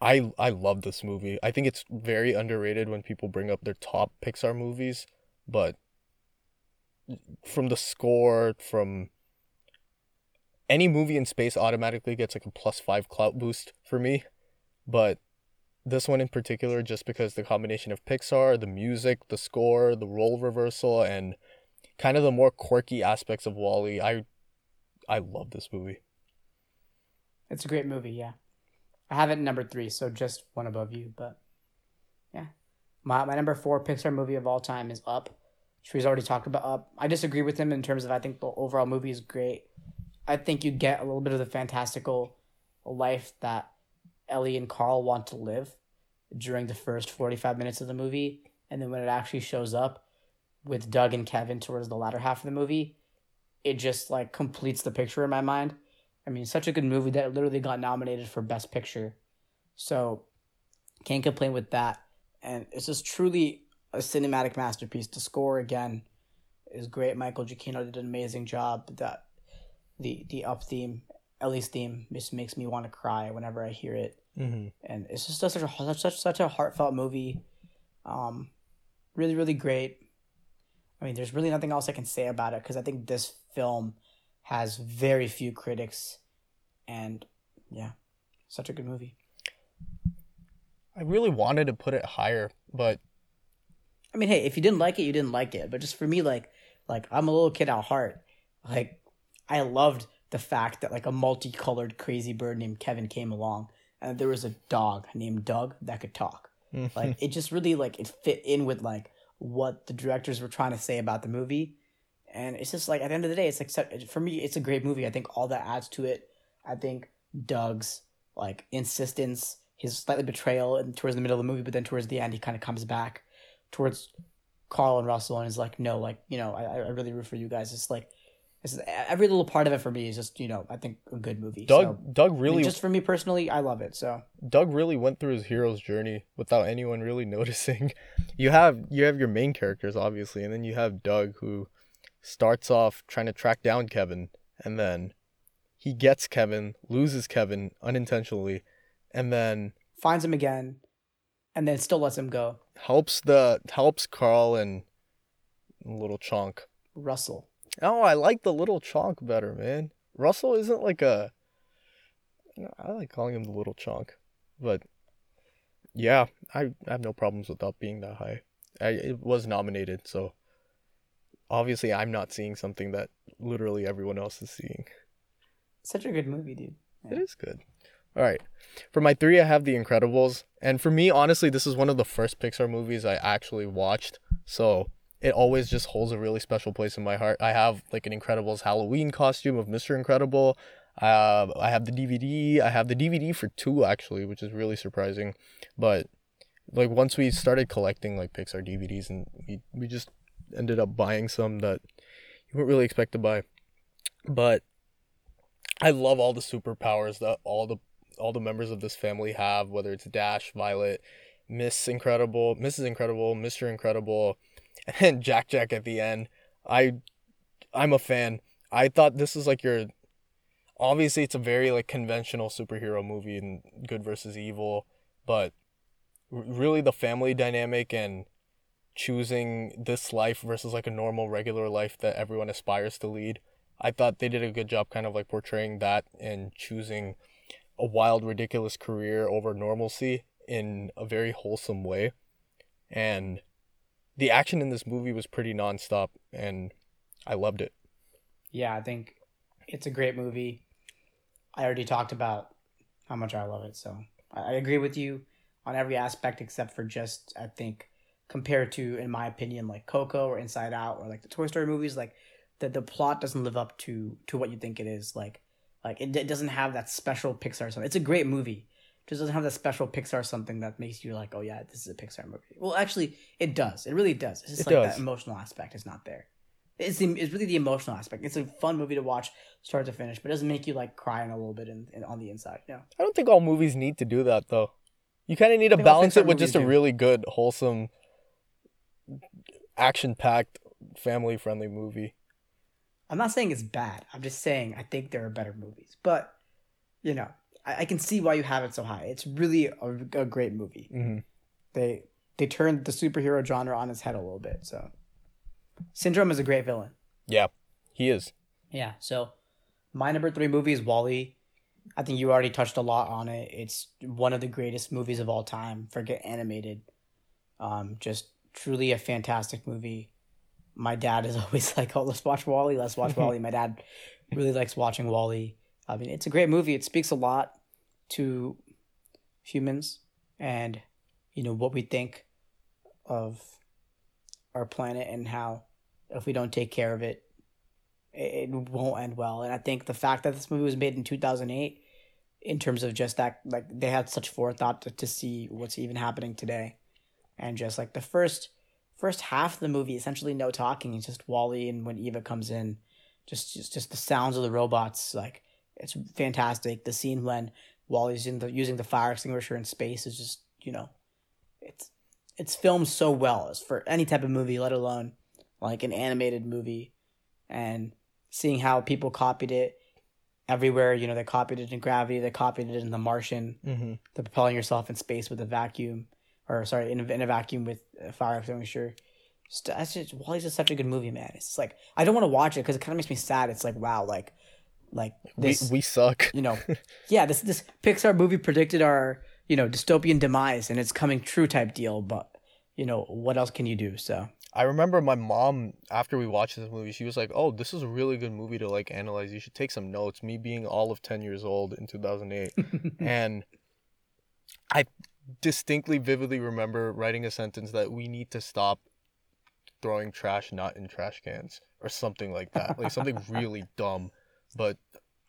i i love this movie. I think it's very underrated when people bring up their top pixar movies but from the score from any movie in space automatically gets like a plus five clout boost for me but this one in particular just because the combination of Pixar, the music, the score, the role reversal, and kind of the more quirky aspects of WALL-E, I I love this movie. It's a great movie, yeah. I have it number three, so just one above you, but yeah. My my number four Pixar movie of all time is Up. Shri's already talked about Up. I disagree with him in terms of I think the overall movie is great. I think you get a little bit of the fantastical life that Ellie and Carl want to live during the first 45 minutes of the movie. And then when it actually shows up with Doug and Kevin towards the latter half of the movie, it just like completes the picture in my mind. I mean, such a good movie that literally got nominated for Best Picture. So can't complain with that. And it's just truly a cinematic masterpiece. The score again is great. Michael Giacchino did an amazing job. That the the up theme, Ellie's theme, just makes me want to cry whenever I hear it. Mm-hmm. And it's just such a such such a heartfelt movie. Um, really, really great. I mean, there's really nothing else I can say about it because I think this film has very few critics, and yeah, such a good movie. I really wanted to put it higher, but I mean, hey, if you didn't like it, you didn't like it. But just for me, like, like I'm a little kid at heart. Like, I loved the fact that like a multicolored crazy bird named Kevin came along and there was a dog named Doug that could talk. Mm-hmm. (laughs) Like it just really like it fit in with like what the directors were trying to say about the movie. And it's just like at the end of the day, it's like for me, it's a great movie. I think all that adds to it. I think Doug's like insistence, his slightly betrayal, and towards the middle of the movie, but then towards the end, he kind of comes back towards Carl and Russell and is like, no, like you know, I I really root for you guys. It's like it's, every little part of it for me is just you know I think a good movie. Doug so, Doug really I mean, just for me personally, I love it. So Doug really went through his hero's journey without anyone really (laughs) noticing. You have you have your main characters obviously, and then you have Doug who starts off trying to track down Kevin, and then he gets Kevin, loses Kevin unintentionally, and then finds him again, and then still lets him go. Helps the helps Carl and little chunk Russell Oh, I like the little chonk better, man. Russell isn't like a. I like calling him the little chonk, but yeah, I, I have no problems with that being that high. I it was nominated, so obviously I'm not seeing something that literally everyone else is seeing. Such a good movie, dude. Yeah. It is good. All right. For my three, I have The Incredibles. And for me, honestly, this is one of the first Pixar movies I actually watched. So it always just holds a really special place in my heart. I have like an Incredibles Halloween costume of Mr. Incredible. Uh, I have the DVD. I have the DVD for two actually, which is really surprising. But like once we started collecting like Pixar DVDs, and we we just ended up buying some that you wouldn't really expect to buy. But I love all the superpowers that all the all the members of this family have, whether it's Dash, Violet, Miss Incredible, Mrs. Incredible, Mr. Incredible, (laughs) and Jack Jack at the end. I I'm a fan. I thought this was like your obviously it's a very like conventional superhero movie and good versus evil, but really the family dynamic and choosing this life versus like a normal regular life that everyone aspires to lead. I thought they did a good job kind of like portraying that and choosing a wild ridiculous career over normalcy in a very wholesome way. And the action in this movie was pretty nonstop and I loved it. Yeah, I think it's a great movie. I already talked about how much I love it, so I agree with you on every aspect except for just I think compared to, in my opinion, like Coco or Inside Out or like the Toy Story movies, like the the plot doesn't live up to to what you think it is. Like like it, it doesn't have that special Pixar something. It's a great movie. Just doesn't have that special Pixar something that makes you like, oh yeah, this is a Pixar movie. Well, actually, it does. It really does. It's just It like does. that emotional aspect is not there. It's the, it's really the emotional aspect. It's a fun movie to watch, start to finish, but it doesn't make you like crying a little bit in, in on the inside. Yeah, I don't think all movies need to do that though. You kind of need to I think all balance it with just a do. really good, wholesome, action-packed, family-friendly movie. I'm not saying it's bad. I'm just saying I think there are better movies. But you know, I, I can see why you have it so high. It's really a, a great movie. Mm-hmm. They they turned the superhero genre on its head a little bit. So, Syndrome is a great villain. Yeah, he is. Yeah. So, my number three movie is WALL-E. I think you already touched a lot on it. It's one of the greatest movies of all time. Forget animated. Um, just truly a fantastic movie. My dad is (laughs) always like, "Oh, let's watch WALL-E. Let's watch WALL-E." My dad (laughs) really likes watching WALL-E. I mean, it's a great movie. It speaks a lot to humans and you know what we think of our planet and how if we don't take care of it it won't end well. And I think the fact that this movie was made in 2008, in terms of just that, like they had such forethought to, to see what's even happening today, and just like the first first half of the movie, essentially no talking. It's just WALL-E and when Eva comes in, just just just the sounds of the robots. Like it's fantastic. The scene when WALL-E's in the using the fire extinguisher in space is just you know, it's it's filmed so well as for any type of movie, let alone like an animated movie, and seeing how people copied it everywhere. You know, they copied it in Gravity, they copied it in The Martian, Mm-hmm. the propelling yourself in space with a vacuum, or sorry, in a, in a vacuum with a fire extinguisher. Just, that's just WALL-E's just such a good movie, man. It's like I don't want to watch it because it kind of makes me sad. It's like wow, like like this, we we suck. you know, (laughs) yeah, this this Pixar movie predicted our you know dystopian demise and it's coming true type deal. But you know what else can you do? So I remember my mom after we watched this movie, she was like, "Oh, this is a really good movie to like analyze. You should take some notes." Me being all of 10 years old in 2008. (laughs) and I distinctly vividly remember writing a sentence that we need to stop throwing trash not in trash cans or something like that. Like something (laughs) really dumb, but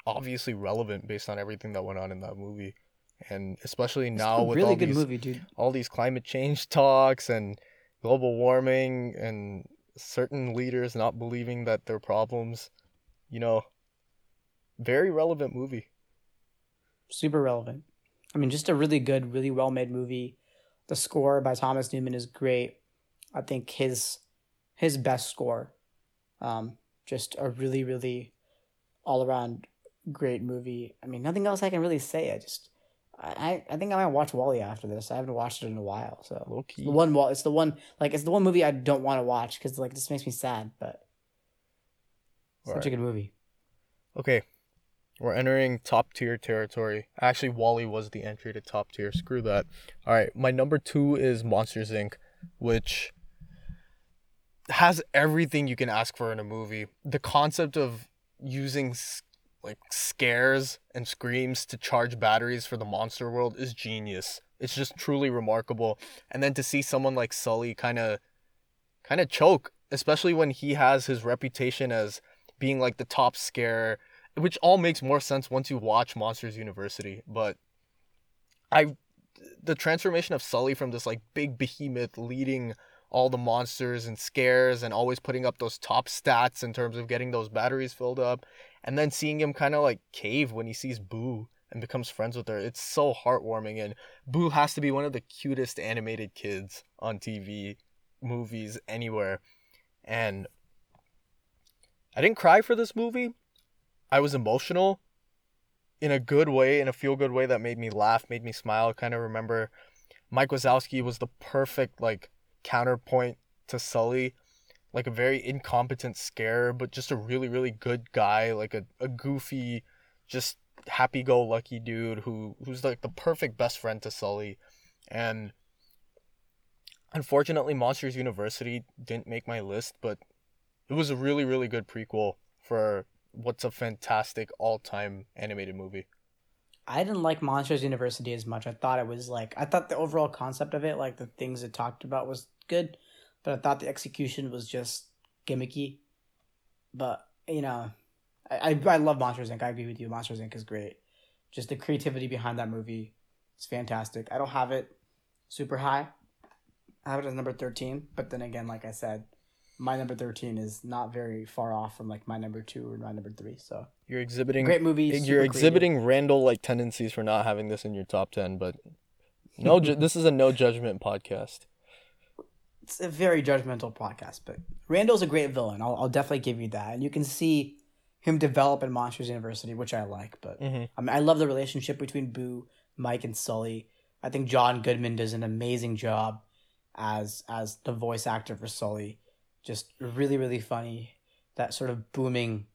obviously relevant based on everything that went on in that movie. And especially It's now with really all good these movie, dude. all these climate change (laughs) talks and global warming and certain leaders not believing that they're problems, you know, very relevant movie. super relevant. I mean, just a really good, really well made movie. The score by Thomas Newman is great. I think his his best score. Um, just a really, really all around great movie. I mean, nothing else I can really say. I just I, I think I might watch WALL-E after this. I haven't watched it in a while, so Low key. the one. Wall. It's the one. Like it's the one movie I don't want to watch because like this makes me sad. But such a good movie. Okay. We're entering top tier territory. Actually, WALL-E was the entry to top tier. Screw that. All right. My number two is Monsters Inc., which has everything you can ask for in a movie. The concept of using like scares and screams to charge batteries for the monster world is genius. It's just truly remarkable. And then to see someone like Sully kind of kind of choke, especially when he has his reputation as being like the top scare, which all makes more sense once you watch Monsters University. But I, the transformation of Sully from this like big behemoth leading all the monsters and scares and always putting up those top stats in terms of getting those batteries filled up, and then seeing him kind of like cave when he sees Boo and becomes friends with her. It's so heartwarming, and Boo has to be one of the cutest animated kids on TV, movies, anywhere. And I didn't cry for this movie. I was emotional in a good way, in a feel good way that made me laugh, made me smile. Kind of remember Mike Wazowski was the perfect like counterpoint to Sully, like a very incompetent scare, but just a really really good guy, like a, a goofy, just happy go lucky dude who who's like the perfect best friend to Sully, and unfortunately Monsters University didn't make my list, but it was a really really good prequel for what's a fantastic all-time animated movie. I didn't like Monsters University as much. I thought it was like I thought the overall concept of it, like the things it talked about, was good, but I thought the execution was just gimmicky. But you know, I I, I love Monsters Inc. I agree with you. Monsters Inc. is great. Just the creativity behind that movie is fantastic. I don't have it super high. I have it as number thirteen, but then again, like I said, my number 13 is not very far off from like my number two or my number three. So You're exhibiting great movies you're exhibiting Randall like tendencies for not having this in your top 10, but no ju- (laughs) this is a no judgment podcast. It's a very judgmental podcast, but Randall's a great villain. I'll, I'll definitely give you that. And you can see him develop in Monsters University, which I like. But Mhm. I mean, I love the relationship between Boo, Mike, and Sully. I think John Goodman does an amazing job as as the voice actor for Sully. Just really, really funny. That sort of booming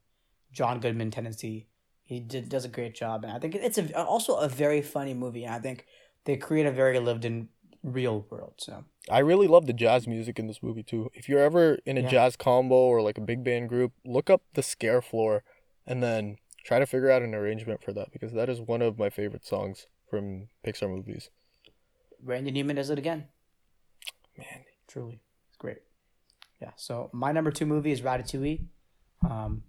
John Goodman tendency. He did, does a great job, and I think it's a, also a very funny movie. And I think they create a very lived in real world. So I really love the jazz music in this movie too. If you're ever in a Yeah. jazz combo or like a big band group, look up the scare floor and then try to figure out an arrangement for that because that is one of my favorite songs from Pixar movies. Randy Newman does it again. Man, Truly, it's great. Yeah. So my number two movie is Ratatouille. Um,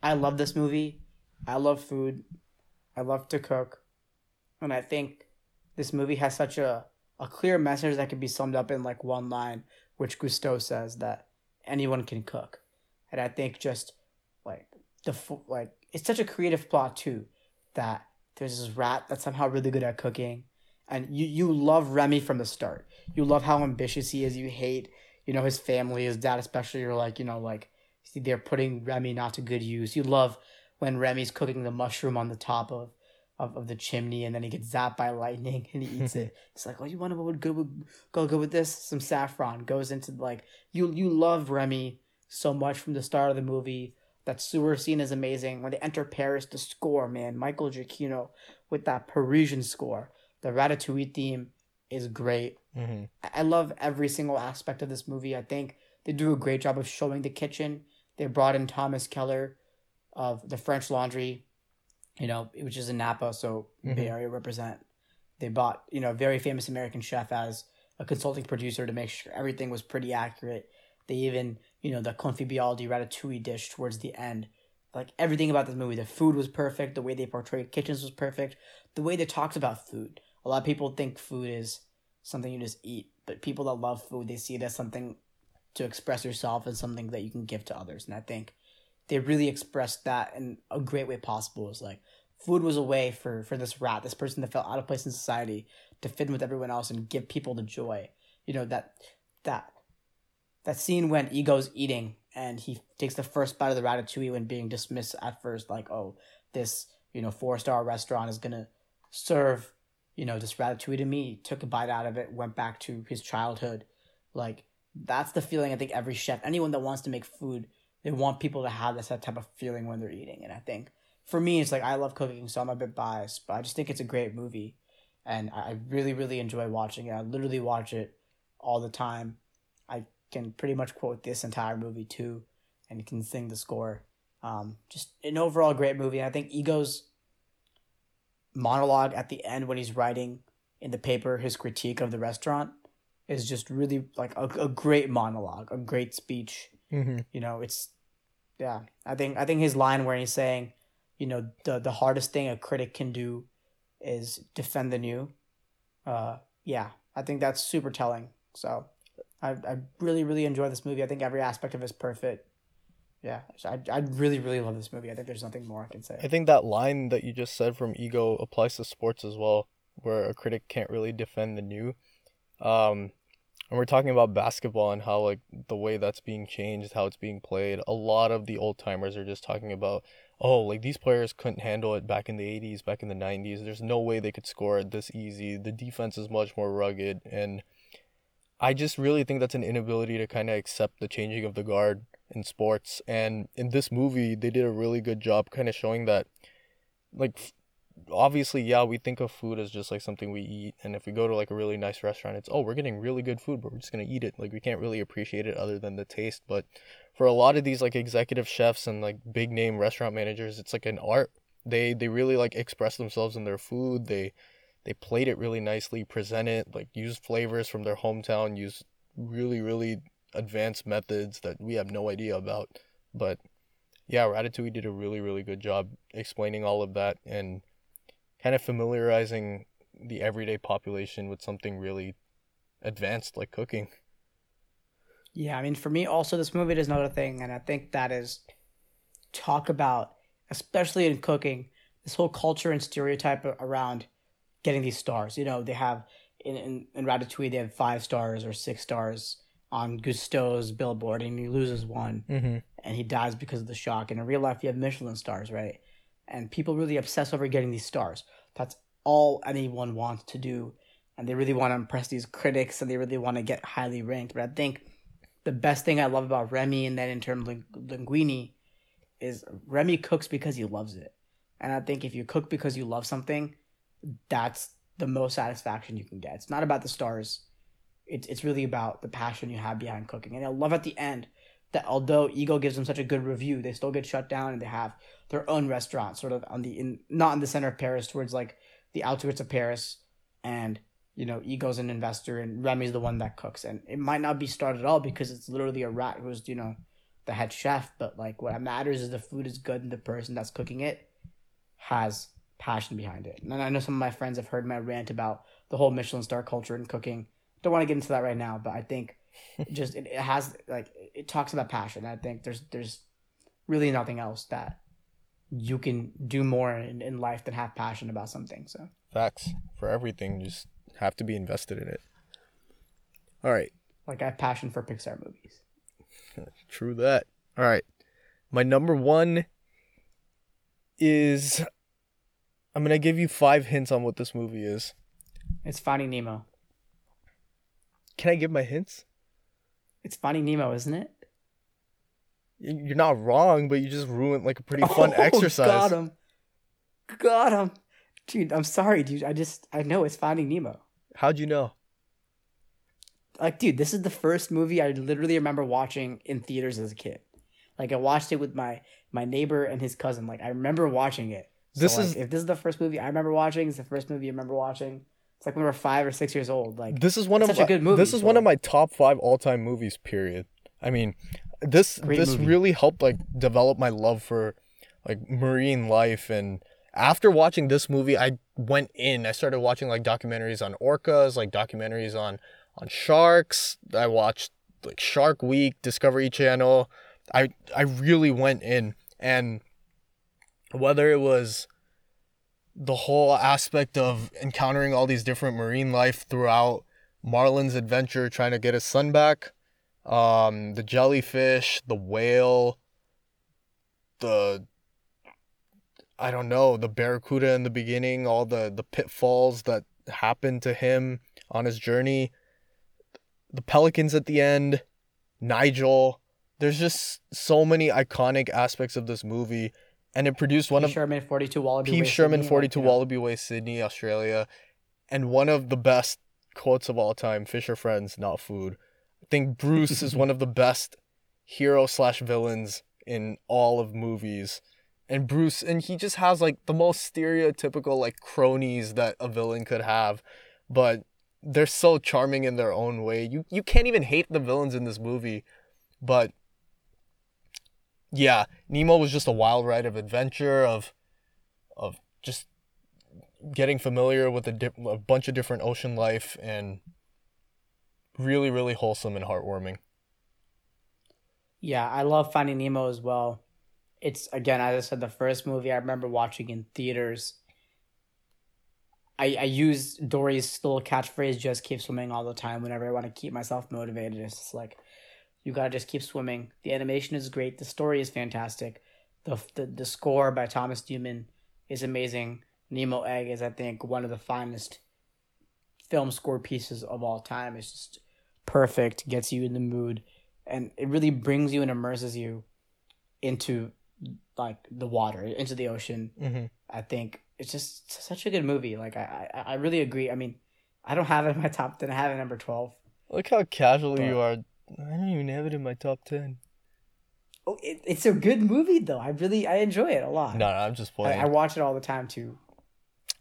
I love this movie. I love food. I love to cook, and I think this movie has such a a clear message that can be summed up in like one line, which Gusteau says that anyone can cook, and I think just like the like it's such a creative plot too, that there's this rat that's somehow really good at cooking, and you you love Remy from the start. You love how ambitious he is. You hate you know his family, his dad especially. You're like you know like they're putting Remy not to good use. You love when Remy's cooking the mushroom on the top of. Of, of the chimney and then he gets zapped by lightning and he eats it. (laughs) It's like, oh, you want to go good with, go good with this? Some saffron goes into like you you love Remy so much from the start of the movie. That sewer scene is amazing. When they enter Paris, the score, man, Michael Giacchino with that Parisian score. The Ratatouille theme is great. Hmm I- love every single aspect of this movie. I think they do a great job of showing the kitchen. They brought in Thomas Keller of the French Laundry, you know, which is in Napa, so Mhm. Bay Area represent. They bought, you know, a very famous American chef as a consulting producer to make sure everything was pretty accurate. They even, you know, the confit byaldi ratatouille dish towards the end. Like everything about this movie, the food was perfect. The way they portrayed kitchens was perfect. The way they talked about food. A lot of people think food is something you just eat, but people that love food, they see it as something to express yourself and something that you can give to others. And I think they really expressed that in a great way possible. It's like food was a way for for this rat, this person that felt out of place in society, to fit in with everyone else and give people the joy. You know that that that scene when Ego's eating and he takes the first bite of the ratatouille when being dismissed at first, like oh this you know four star restaurant is gonna serve you know this ratatouille to me. Took a bite out of it, went back to his childhood, like that's the feeling I think every chef, anyone that wants to make food, they want people to have this that type of feeling when they're eating. And I think for me, it's like I love cooking, so I'm a bit biased, but I just think it's a great movie, and I I really really enjoy watching it. I literally watch it all the time. I can pretty much quote this entire movie too, and can sing the score. Um, just an overall great movie. I think Ego's monologue at the end when he's writing in the paper his critique of the restaurant is just really like a, a great monologue, a great speech. hmm You know, it's yeah. I think I think his line where he's saying, you know, the the hardest thing a critic can do is defend the new. Uh, yeah, I think that's super telling. So, I I really really enjoy this movie. I think every aspect of it is perfect. Yeah, I I really really love this movie. I think there's nothing more I can say. I think that line that you just said from Ego applies to sports as well, where a critic can't really defend the new. Um, and we're talking about basketball and how like the way that's being changed, how it's being played. A lot of the old timers are just talking about, oh, like these players couldn't handle it back in the '80s, back in the '90s. There's no way they could score it this easy. The defense is much more rugged, and I just really think that's an inability to kind of accept the changing of the guard in sports. And in this movie, they did a really good job kind of showing that, like, obviously, yeah, we think of food as just like something we eat. And if we go to like a really nice restaurant, it's, oh, we're getting really good food, but we're just going to eat it. Like, we can't really appreciate it other than the taste. But for a lot of these like executive chefs and like big name restaurant managers, it's like an art. They, they really like express themselves in their food. They, they played it really nicely, present it, like use flavors from their hometown, use really, really advanced methods that we have no idea about. But yeah, Ratatouille did a really, really good job explaining all of that and kind of familiarizing the everyday population with something really advanced like cooking. Yeah, I mean, for me, also, this movie does another thing, and I think that is talk about, especially in cooking, this whole culture and stereotype around getting these stars. You know, they have in, in, in Ratatouille they have five stars or six stars on Gusteau's billboard, and he loses one, mm-hmm. and he dies because of the shock. And in real life, you have Michelin stars, right? And people really obsess over getting these stars. That's all anyone wants to do, and they really want to impress these critics, and they really want to get highly ranked. But I think the best thing I love about Remy, and then in terms of Linguini, is Remy cooks because he loves it. And I think if you cook because you love something, that's the most satisfaction you can get. It's not about the stars. It's it's really about the passion you have behind cooking. And I love at the end that although Ego gives them such a good review, they still get shut down and they have their own restaurant, sort of on the in not in the center of Paris, towards like the outskirts of Paris, and you know Ego's an investor and Remy's the one that cooks, and it might not be starred at all because it's literally a rat who's you know the head chef, but like what matters is the food is good and the person that's cooking it has passion behind it. And I know some of my friends have heard my rant about the whole Michelin star culture in cooking. Don't want to get into that right now, but I think (laughs) just it, it has like it talks about passion. I think there's there's really nothing else that you can do more in, in life than have passion about something. So facts for everything, just have to be invested in it. All right. Like I have passion for Pixar movies. (laughs) True that. All right. My number one is I'm gonna give you five hints on what this movie is. It's Finding Nemo. Can I give my hints? It's Finding Nemo, isn't it? You're not wrong, but you just ruined like a pretty fun (laughs) oh, exercise. Got him. Got him. Dude, I'm sorry, dude. I just I know it's Finding Nemo. How'd you know? Like, dude, this is the first movie I literally remember watching in theaters as a kid. Like I watched it with my my neighbor and his cousin. Like I remember watching it this like, is if this is the first movie I remember watching. It's the first movie I remember watching. It's like when we were five or six years old. Like this is one of such my, a good movie. This is so. one of my top five all time movies. Period. I mean, this Great this movie. really helped like develop my love for like marine life and after watching this movie i went in i started watching like documentaries on orcas like documentaries on on sharks i watched like shark week discovery channel i i really went in and whether it was the whole aspect of encountering all these different marine life throughout Marlin's adventure trying to get his son back, um, the jellyfish, the whale, the I don't know, the barracuda in the beginning, all the the pitfalls that happened to him on his journey, the pelicans at the end, Nigel. There's just so many iconic aspects of this movie and it produced one P. of Sherman 42 Wallaby P. Way, Sherman Sydney, 42 like, Wallaby Way, Sydney, Australia, and one of the best quotes of all time: "Fish are friends, not food." I think Bruce is one of the best hero slash villains in all of movies, and Bruce, and he just has like the most stereotypical like cronies that a villain could have, but they're so charming in their own way. You you can't even hate the villains in this movie, but yeah, Nemo was just a wild ride of adventure of of just getting familiar with a, di- a bunch of different ocean life and really really wholesome and heartwarming. Yeah, I love Finding Nemo as well. It's again, as I said, the first movie I remember watching in theaters. I, I use Dory's little catchphrase, just keep swimming all the time whenever I want to keep myself motivated. It's just like, you gotta just keep swimming. The animation is great. The story is fantastic. The, the, the score by Thomas Newman is amazing. Nemo Egg is, I think, one of the finest film score pieces of all time. It's just perfect, gets you in the mood, and it really brings you and immerses you into like the water, into the ocean. Mm-hmm. I think it's just such a good movie. Like I, I, I really agree. I mean, I don't have it in my top ten. I have it number twelve. Look how casual But- you are. I don't even have it in my top ten. Oh, it, it's a good movie though. I really I enjoy it a lot. No, no, I'm just I, playing. I watch it all the time too.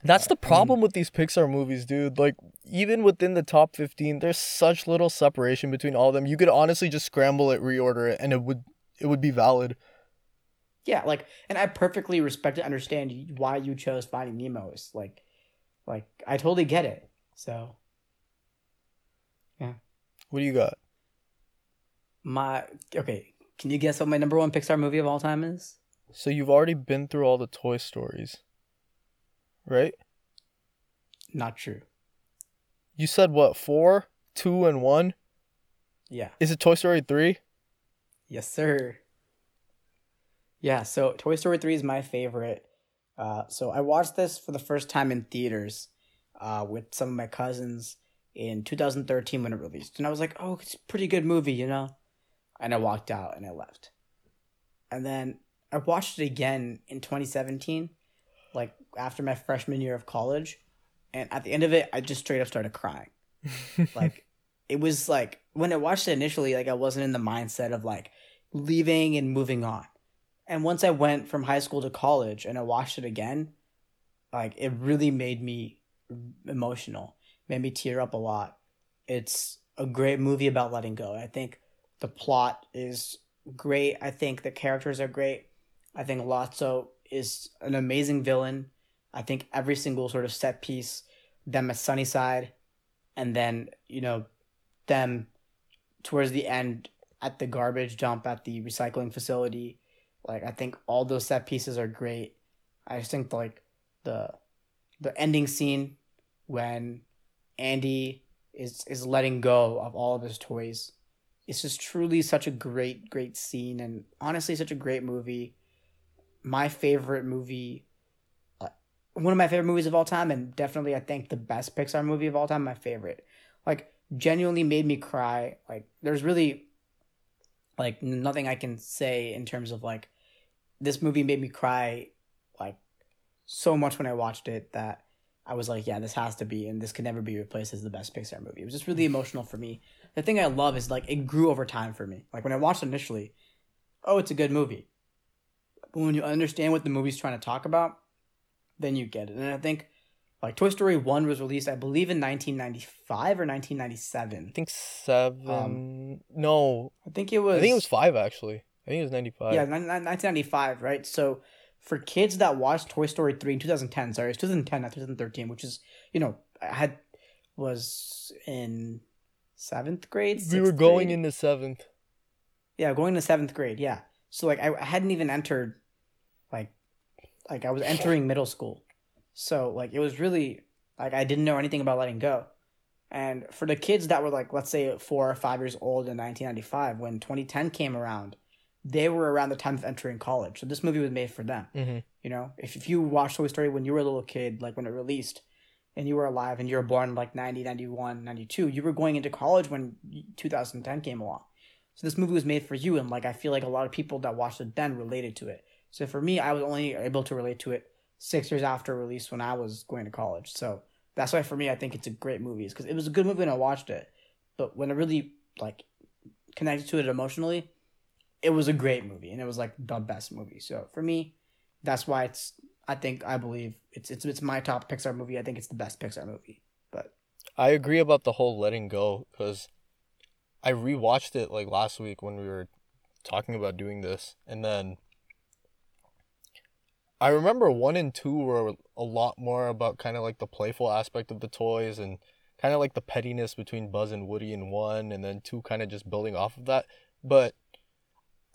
That's the problem with these Pixar movies, dude. Like, even within the top 15, there's such little separation between all of them. You could honestly just scramble it, reorder it, and it would it would be valid. Yeah, like, and I perfectly respect and understand why you chose Finding Nemo. It's like, like I totally get it. So yeah. What do you got? My okay, can you guess what my number one Pixar movie of all time is? So you've already been through all the Toy Stories, right? Not true. You said what? Four, two, and one. Yeah. Is it Toy Story three? Yes, sir. Yeah, so Toy Story 3 is my favorite. Uh, so I watched this for the first time in theaters uh, with some of my cousins in 2013 when it released. And I was like, oh, it's a pretty good movie, you know? And I walked out and I left. And then I watched it again in 2017, like after my freshman year of college. And at the end of it, I just straight up started crying (laughs) like it was like when I watched it initially, like I wasn't in the mindset of like leaving and moving on. And once I went from high school to college and I watched it again, like it really made me emotional, made me tear up a lot. It's a great movie about letting go. I think the plot is great. I think the characters are great. I think Lotso is an amazing villain. I think every single sort of set piece, them at Sunnyside, and then you know them towards the end at the garbage dump at the recycling facility like i think all those set pieces are great i just think like the the ending scene when andy is is letting go of all of his toys it's just truly such a great great scene and honestly such a great movie. My favorite movie uh, one of my favorite movies of all time and definitely i think the best pixar movie of all time my favorite. Like genuinely made me cry. Like there's really like nothing i can say in terms of like this movie made me cry like so much when i watched it that i was like yeah this has to be and this can never be replaced as the best pixar movie it was just really mm. emotional for me the thing i love is like it grew over time for me like when i watched it initially oh it's a good movie but when you understand what the movie's trying to talk about then you get it and i think like Toy Story 1 was released, I believe, in 1995 or 1997. I think seven. Um, no, I think it was. I think it was five actually. I think it was ninety five. Yeah, nin- nin- 1995, right? So for kids that watched Toy Story 3 in 2010, sorry, it's 2010, not 2013, which is, you know, I had, was in seventh grade. we were going grade? into seventh. Yeah, going to seventh grade. Yeah. So like I, hadn't even entered, like, like I was entering middle school, so like it was really like I didn't know anything about letting go, and for the kids that were like let's say four or five years old in 1995 when 2010 came around, they were around the time of entering college. So this movie was made for them. Mm-hmm. You know, if if you watched Toy Story when you were a little kid, like when it released, and you were alive and you were born like 90, 91, 92, you were going into college when 2010 came along. So this movie was made for you, and like I feel like a lot of people that watched it then related to it. So for me, I was only able to relate to it six years after release when I was going to college. So that's why for me, I think it's a great movie, because it was a good movie when I watched it, but when I really like connected to it emotionally, it was a great movie, and it was like the best movie. So for me, that's why it's. I think I believe it's it's it's my top Pixar movie. I think it's the best Pixar movie. But I agree about the whole letting go because I rewatched it like last week when we were talking about doing this, and then I remember one and two were a lot more about kind of like the playful aspect of the toys and kind of like the pettiness between Buzz and Woody in one, and then two kind of just building off of that. But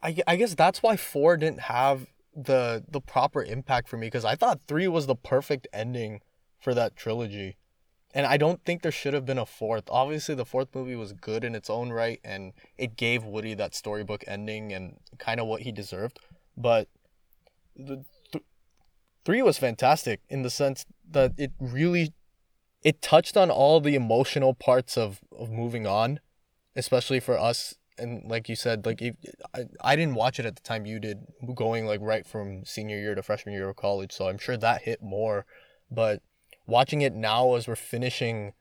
I, I guess that's why four didn't have the the proper impact for me because I thought three was the perfect ending for that trilogy. And I don't think there should have been a fourth. Obviously, the fourth movie was good in its own right, and it gave Woody that storybook ending and kind of what he deserved. But the th- three was fantastic in the sense that it really it touched on all the emotional parts of of moving on, especially for us. And like you said, like if, I, I didn't watch it at the time you did, going like right from senior year to freshman year of college. So I'm sure that hit more. But watching it now as we're finishing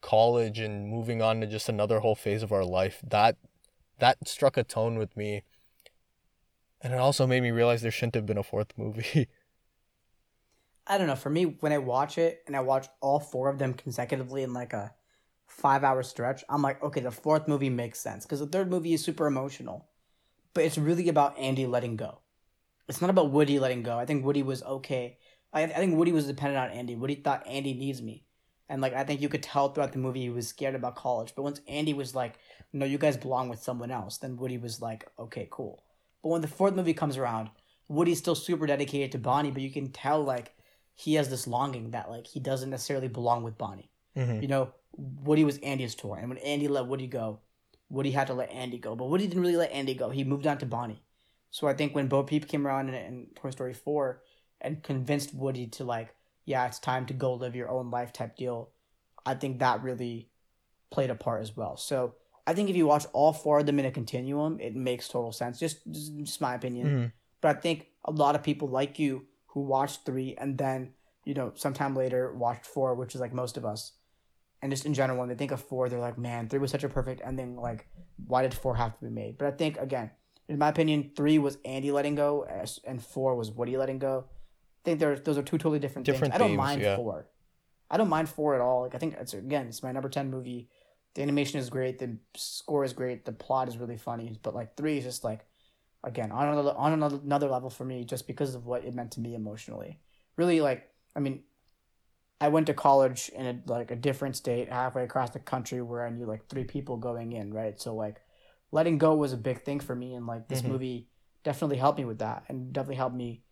college and moving on to just another whole phase of our life, that that struck a tone with me. And it also made me realize there shouldn't have been a fourth movie. (laughs) I don't know. For me, when I watch it and I watch all four of them consecutively in like a five hour stretch, I'm like, okay, the fourth movie makes sense because the third movie is super emotional, but it's really about Andy letting go. It's not about Woody letting go. I think Woody was okay. I, I think Woody was dependent on Andy. Woody thought Andy needs me. And like I think you could tell throughout the movie he was scared about college. But once Andy was like, No, you guys belong with someone else, then Woody was like, Okay, cool. But when the fourth movie comes around, Woody's still super dedicated to Bonnie, but you can tell like he has this longing that like he doesn't necessarily belong with Bonnie. Mhm. You know, Woody was Andy's tour, and when Andy let Woody go, Woody had to let Andy go. But Woody didn't really let Andy go. He moved on to Bonnie. So I think when Bo Peep came around in, in Toy Story four and convinced Woody to like, yeah, it's time to go live your own life type deal, I think that really played a part as well. So I think if you watch all four of them in a continuum, it makes total sense. Just just, just my opinion. Mhm. But I think a lot of people like you who watched three and then, you know, sometime later watched four, which is like most of us. And just in general, when they think of four, they're like, man, three was such a perfect ending. Like, why did four have to be made? But I think, again, in my opinion, three was Andy letting go, and four was Woody letting go. I think they're, those are two totally different, Different things. I don't mind yeah. four. I don't mind four at all. Like, I think it's, again, it's my number 10 movie. The animation is great. The score is great. The plot is really funny. But, like, three is just, like, again, on another, on another level for me just because of what it meant to me emotionally. Really, like, I mean, I went to college in a, like a different state halfway across the country where I knew like three people going in, right? So like letting go was a big thing for me and like this Mhm. movie definitely helped me with that and definitely helped me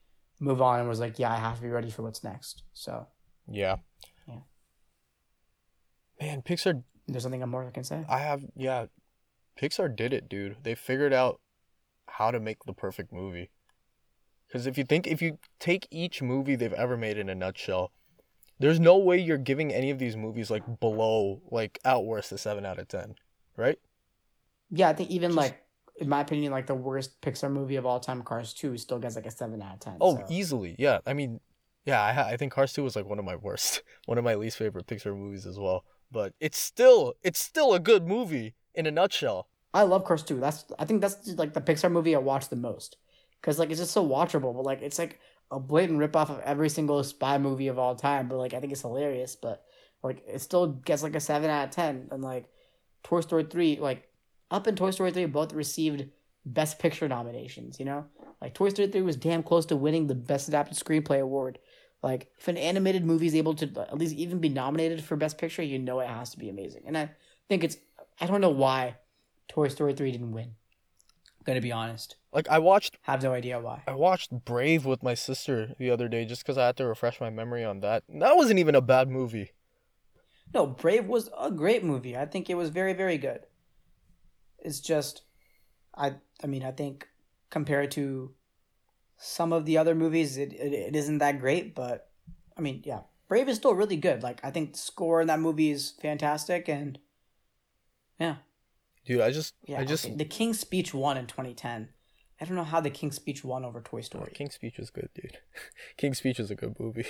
move on and was like, yeah, I have to be ready for what's next. So Yeah. Yeah. Man, Pixar there's something more I can say. I have yeah, Pixar did it, dude. They figured out how to make the perfect movie. Cuz if you think if you take each movie they've ever made in a nutshell, there's no way you're giving any of these movies like below like at worst a 7 out of 10, right? Yeah, I think even like in my opinion, like the worst Pixar movie of all time, Cars Two, still gets like a seven out of ten. Oh, so. easily. Yeah. I mean, yeah, I I think Cars 2 was like one of my worst, (laughs) one of my least favorite Pixar movies as well. But it's still it's still a good movie in a nutshell. I love Cars 2. That's I think that's like the Pixar movie I watch the most because like it's just so watchable. But like it's like a blatant ripoff of every single spy movie of all time. But like I think it's hilarious. But like it still gets like a seven out of ten. And like Toy Story three, like Up and Toy Story three both received Best Picture nominations. You know, like Toy Story three was damn close to winning the Best Adapted Screenplay award. Like if an animated movie is able to at least even be nominated for Best Picture, you know it has to be amazing. And I think it's I don't know why Toy Story 3 didn't win. Gonna be honest. Like I watched Have no idea why. I watched Brave with my sister the other day just because I had to refresh my memory on that. That wasn't even a bad movie. No, Brave was a great movie. I think it was very, very good. It's just I I mean, I think compared to some of the other movies it, it, it isn't that great, but I mean, yeah. Brave is still really good. Like I think the score in that movie is fantastic and yeah. Dude, I just Yeah. I just okay. The King's Speech won in 2010. I don't know how the King's Speech won over Toy oh, Story. King's Speech was good, dude. (laughs) King's Speech was a good movie.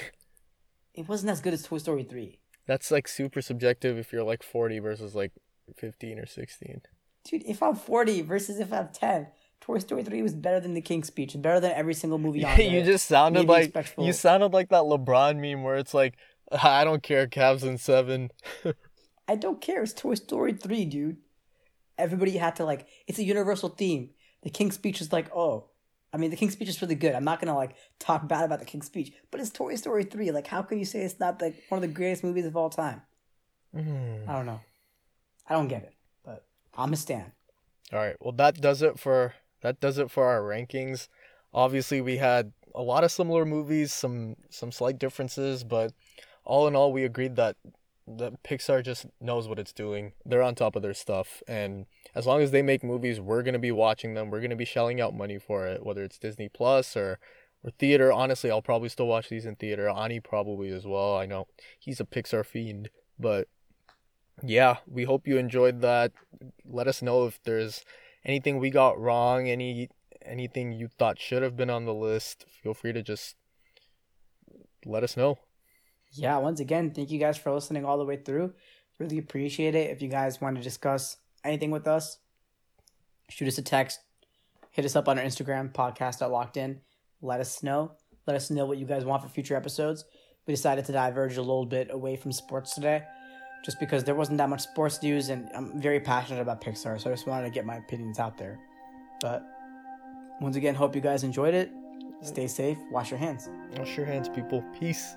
It wasn't as good as Toy Story 3. That's like super subjective if you're like 40 versus like 15 or 16. Dude, if I'm 40 versus if I'm 10, Toy Story 3 was better than The King's Speech. Better than every single movie on (laughs) there. you just sounded Maybe like respectful. you sounded like that LeBron meme where it's like I don't care Cavs in 7. (laughs) I don't care. It's Toy Story 3, dude. Everybody had to, like, it's a universal theme. The King's Speech is like, oh. I mean, The King's Speech is really good. I'm not going to, like, talk bad about The King's Speech. But it's Toy Story 3. Like, how can you say it's not, like, one of the greatest movies of all time? Mm. I don't know. I don't get it. But I'm a stan. All right. Well, that does it for that does it for our rankings. Obviously, we had a lot of similar movies, some some slight differences, but all in all, we agreed that that Pixar just knows what it's doing. They're on top of their stuff, and as long as they make movies, we're gonna be watching them. We're gonna be shelling out money for it, whether it's Disney Plus or or theater. Honestly, I'll probably still watch these in theater. Ani probably as well. I know he's a Pixar fiend, but yeah, we hope you enjoyed that. Let us know if there's anything we got wrong, any anything you thought should have been on the list. Feel free to just let us know. Yeah, once again, thank you guys for listening all the way through. Really appreciate it. If you guys want to discuss anything with us, shoot us a text, hit us up on our Instagram, podcast at locked in. Let us know. Let us know what you guys want for future episodes. We decided to diverge a little bit away from sports today just because there wasn't that much sports news and I'm very passionate about Pixar, so I just wanted to get my opinions out there. But once again, hope you guys enjoyed it. Stay safe, wash your hands. Wash your hands, people. Peace.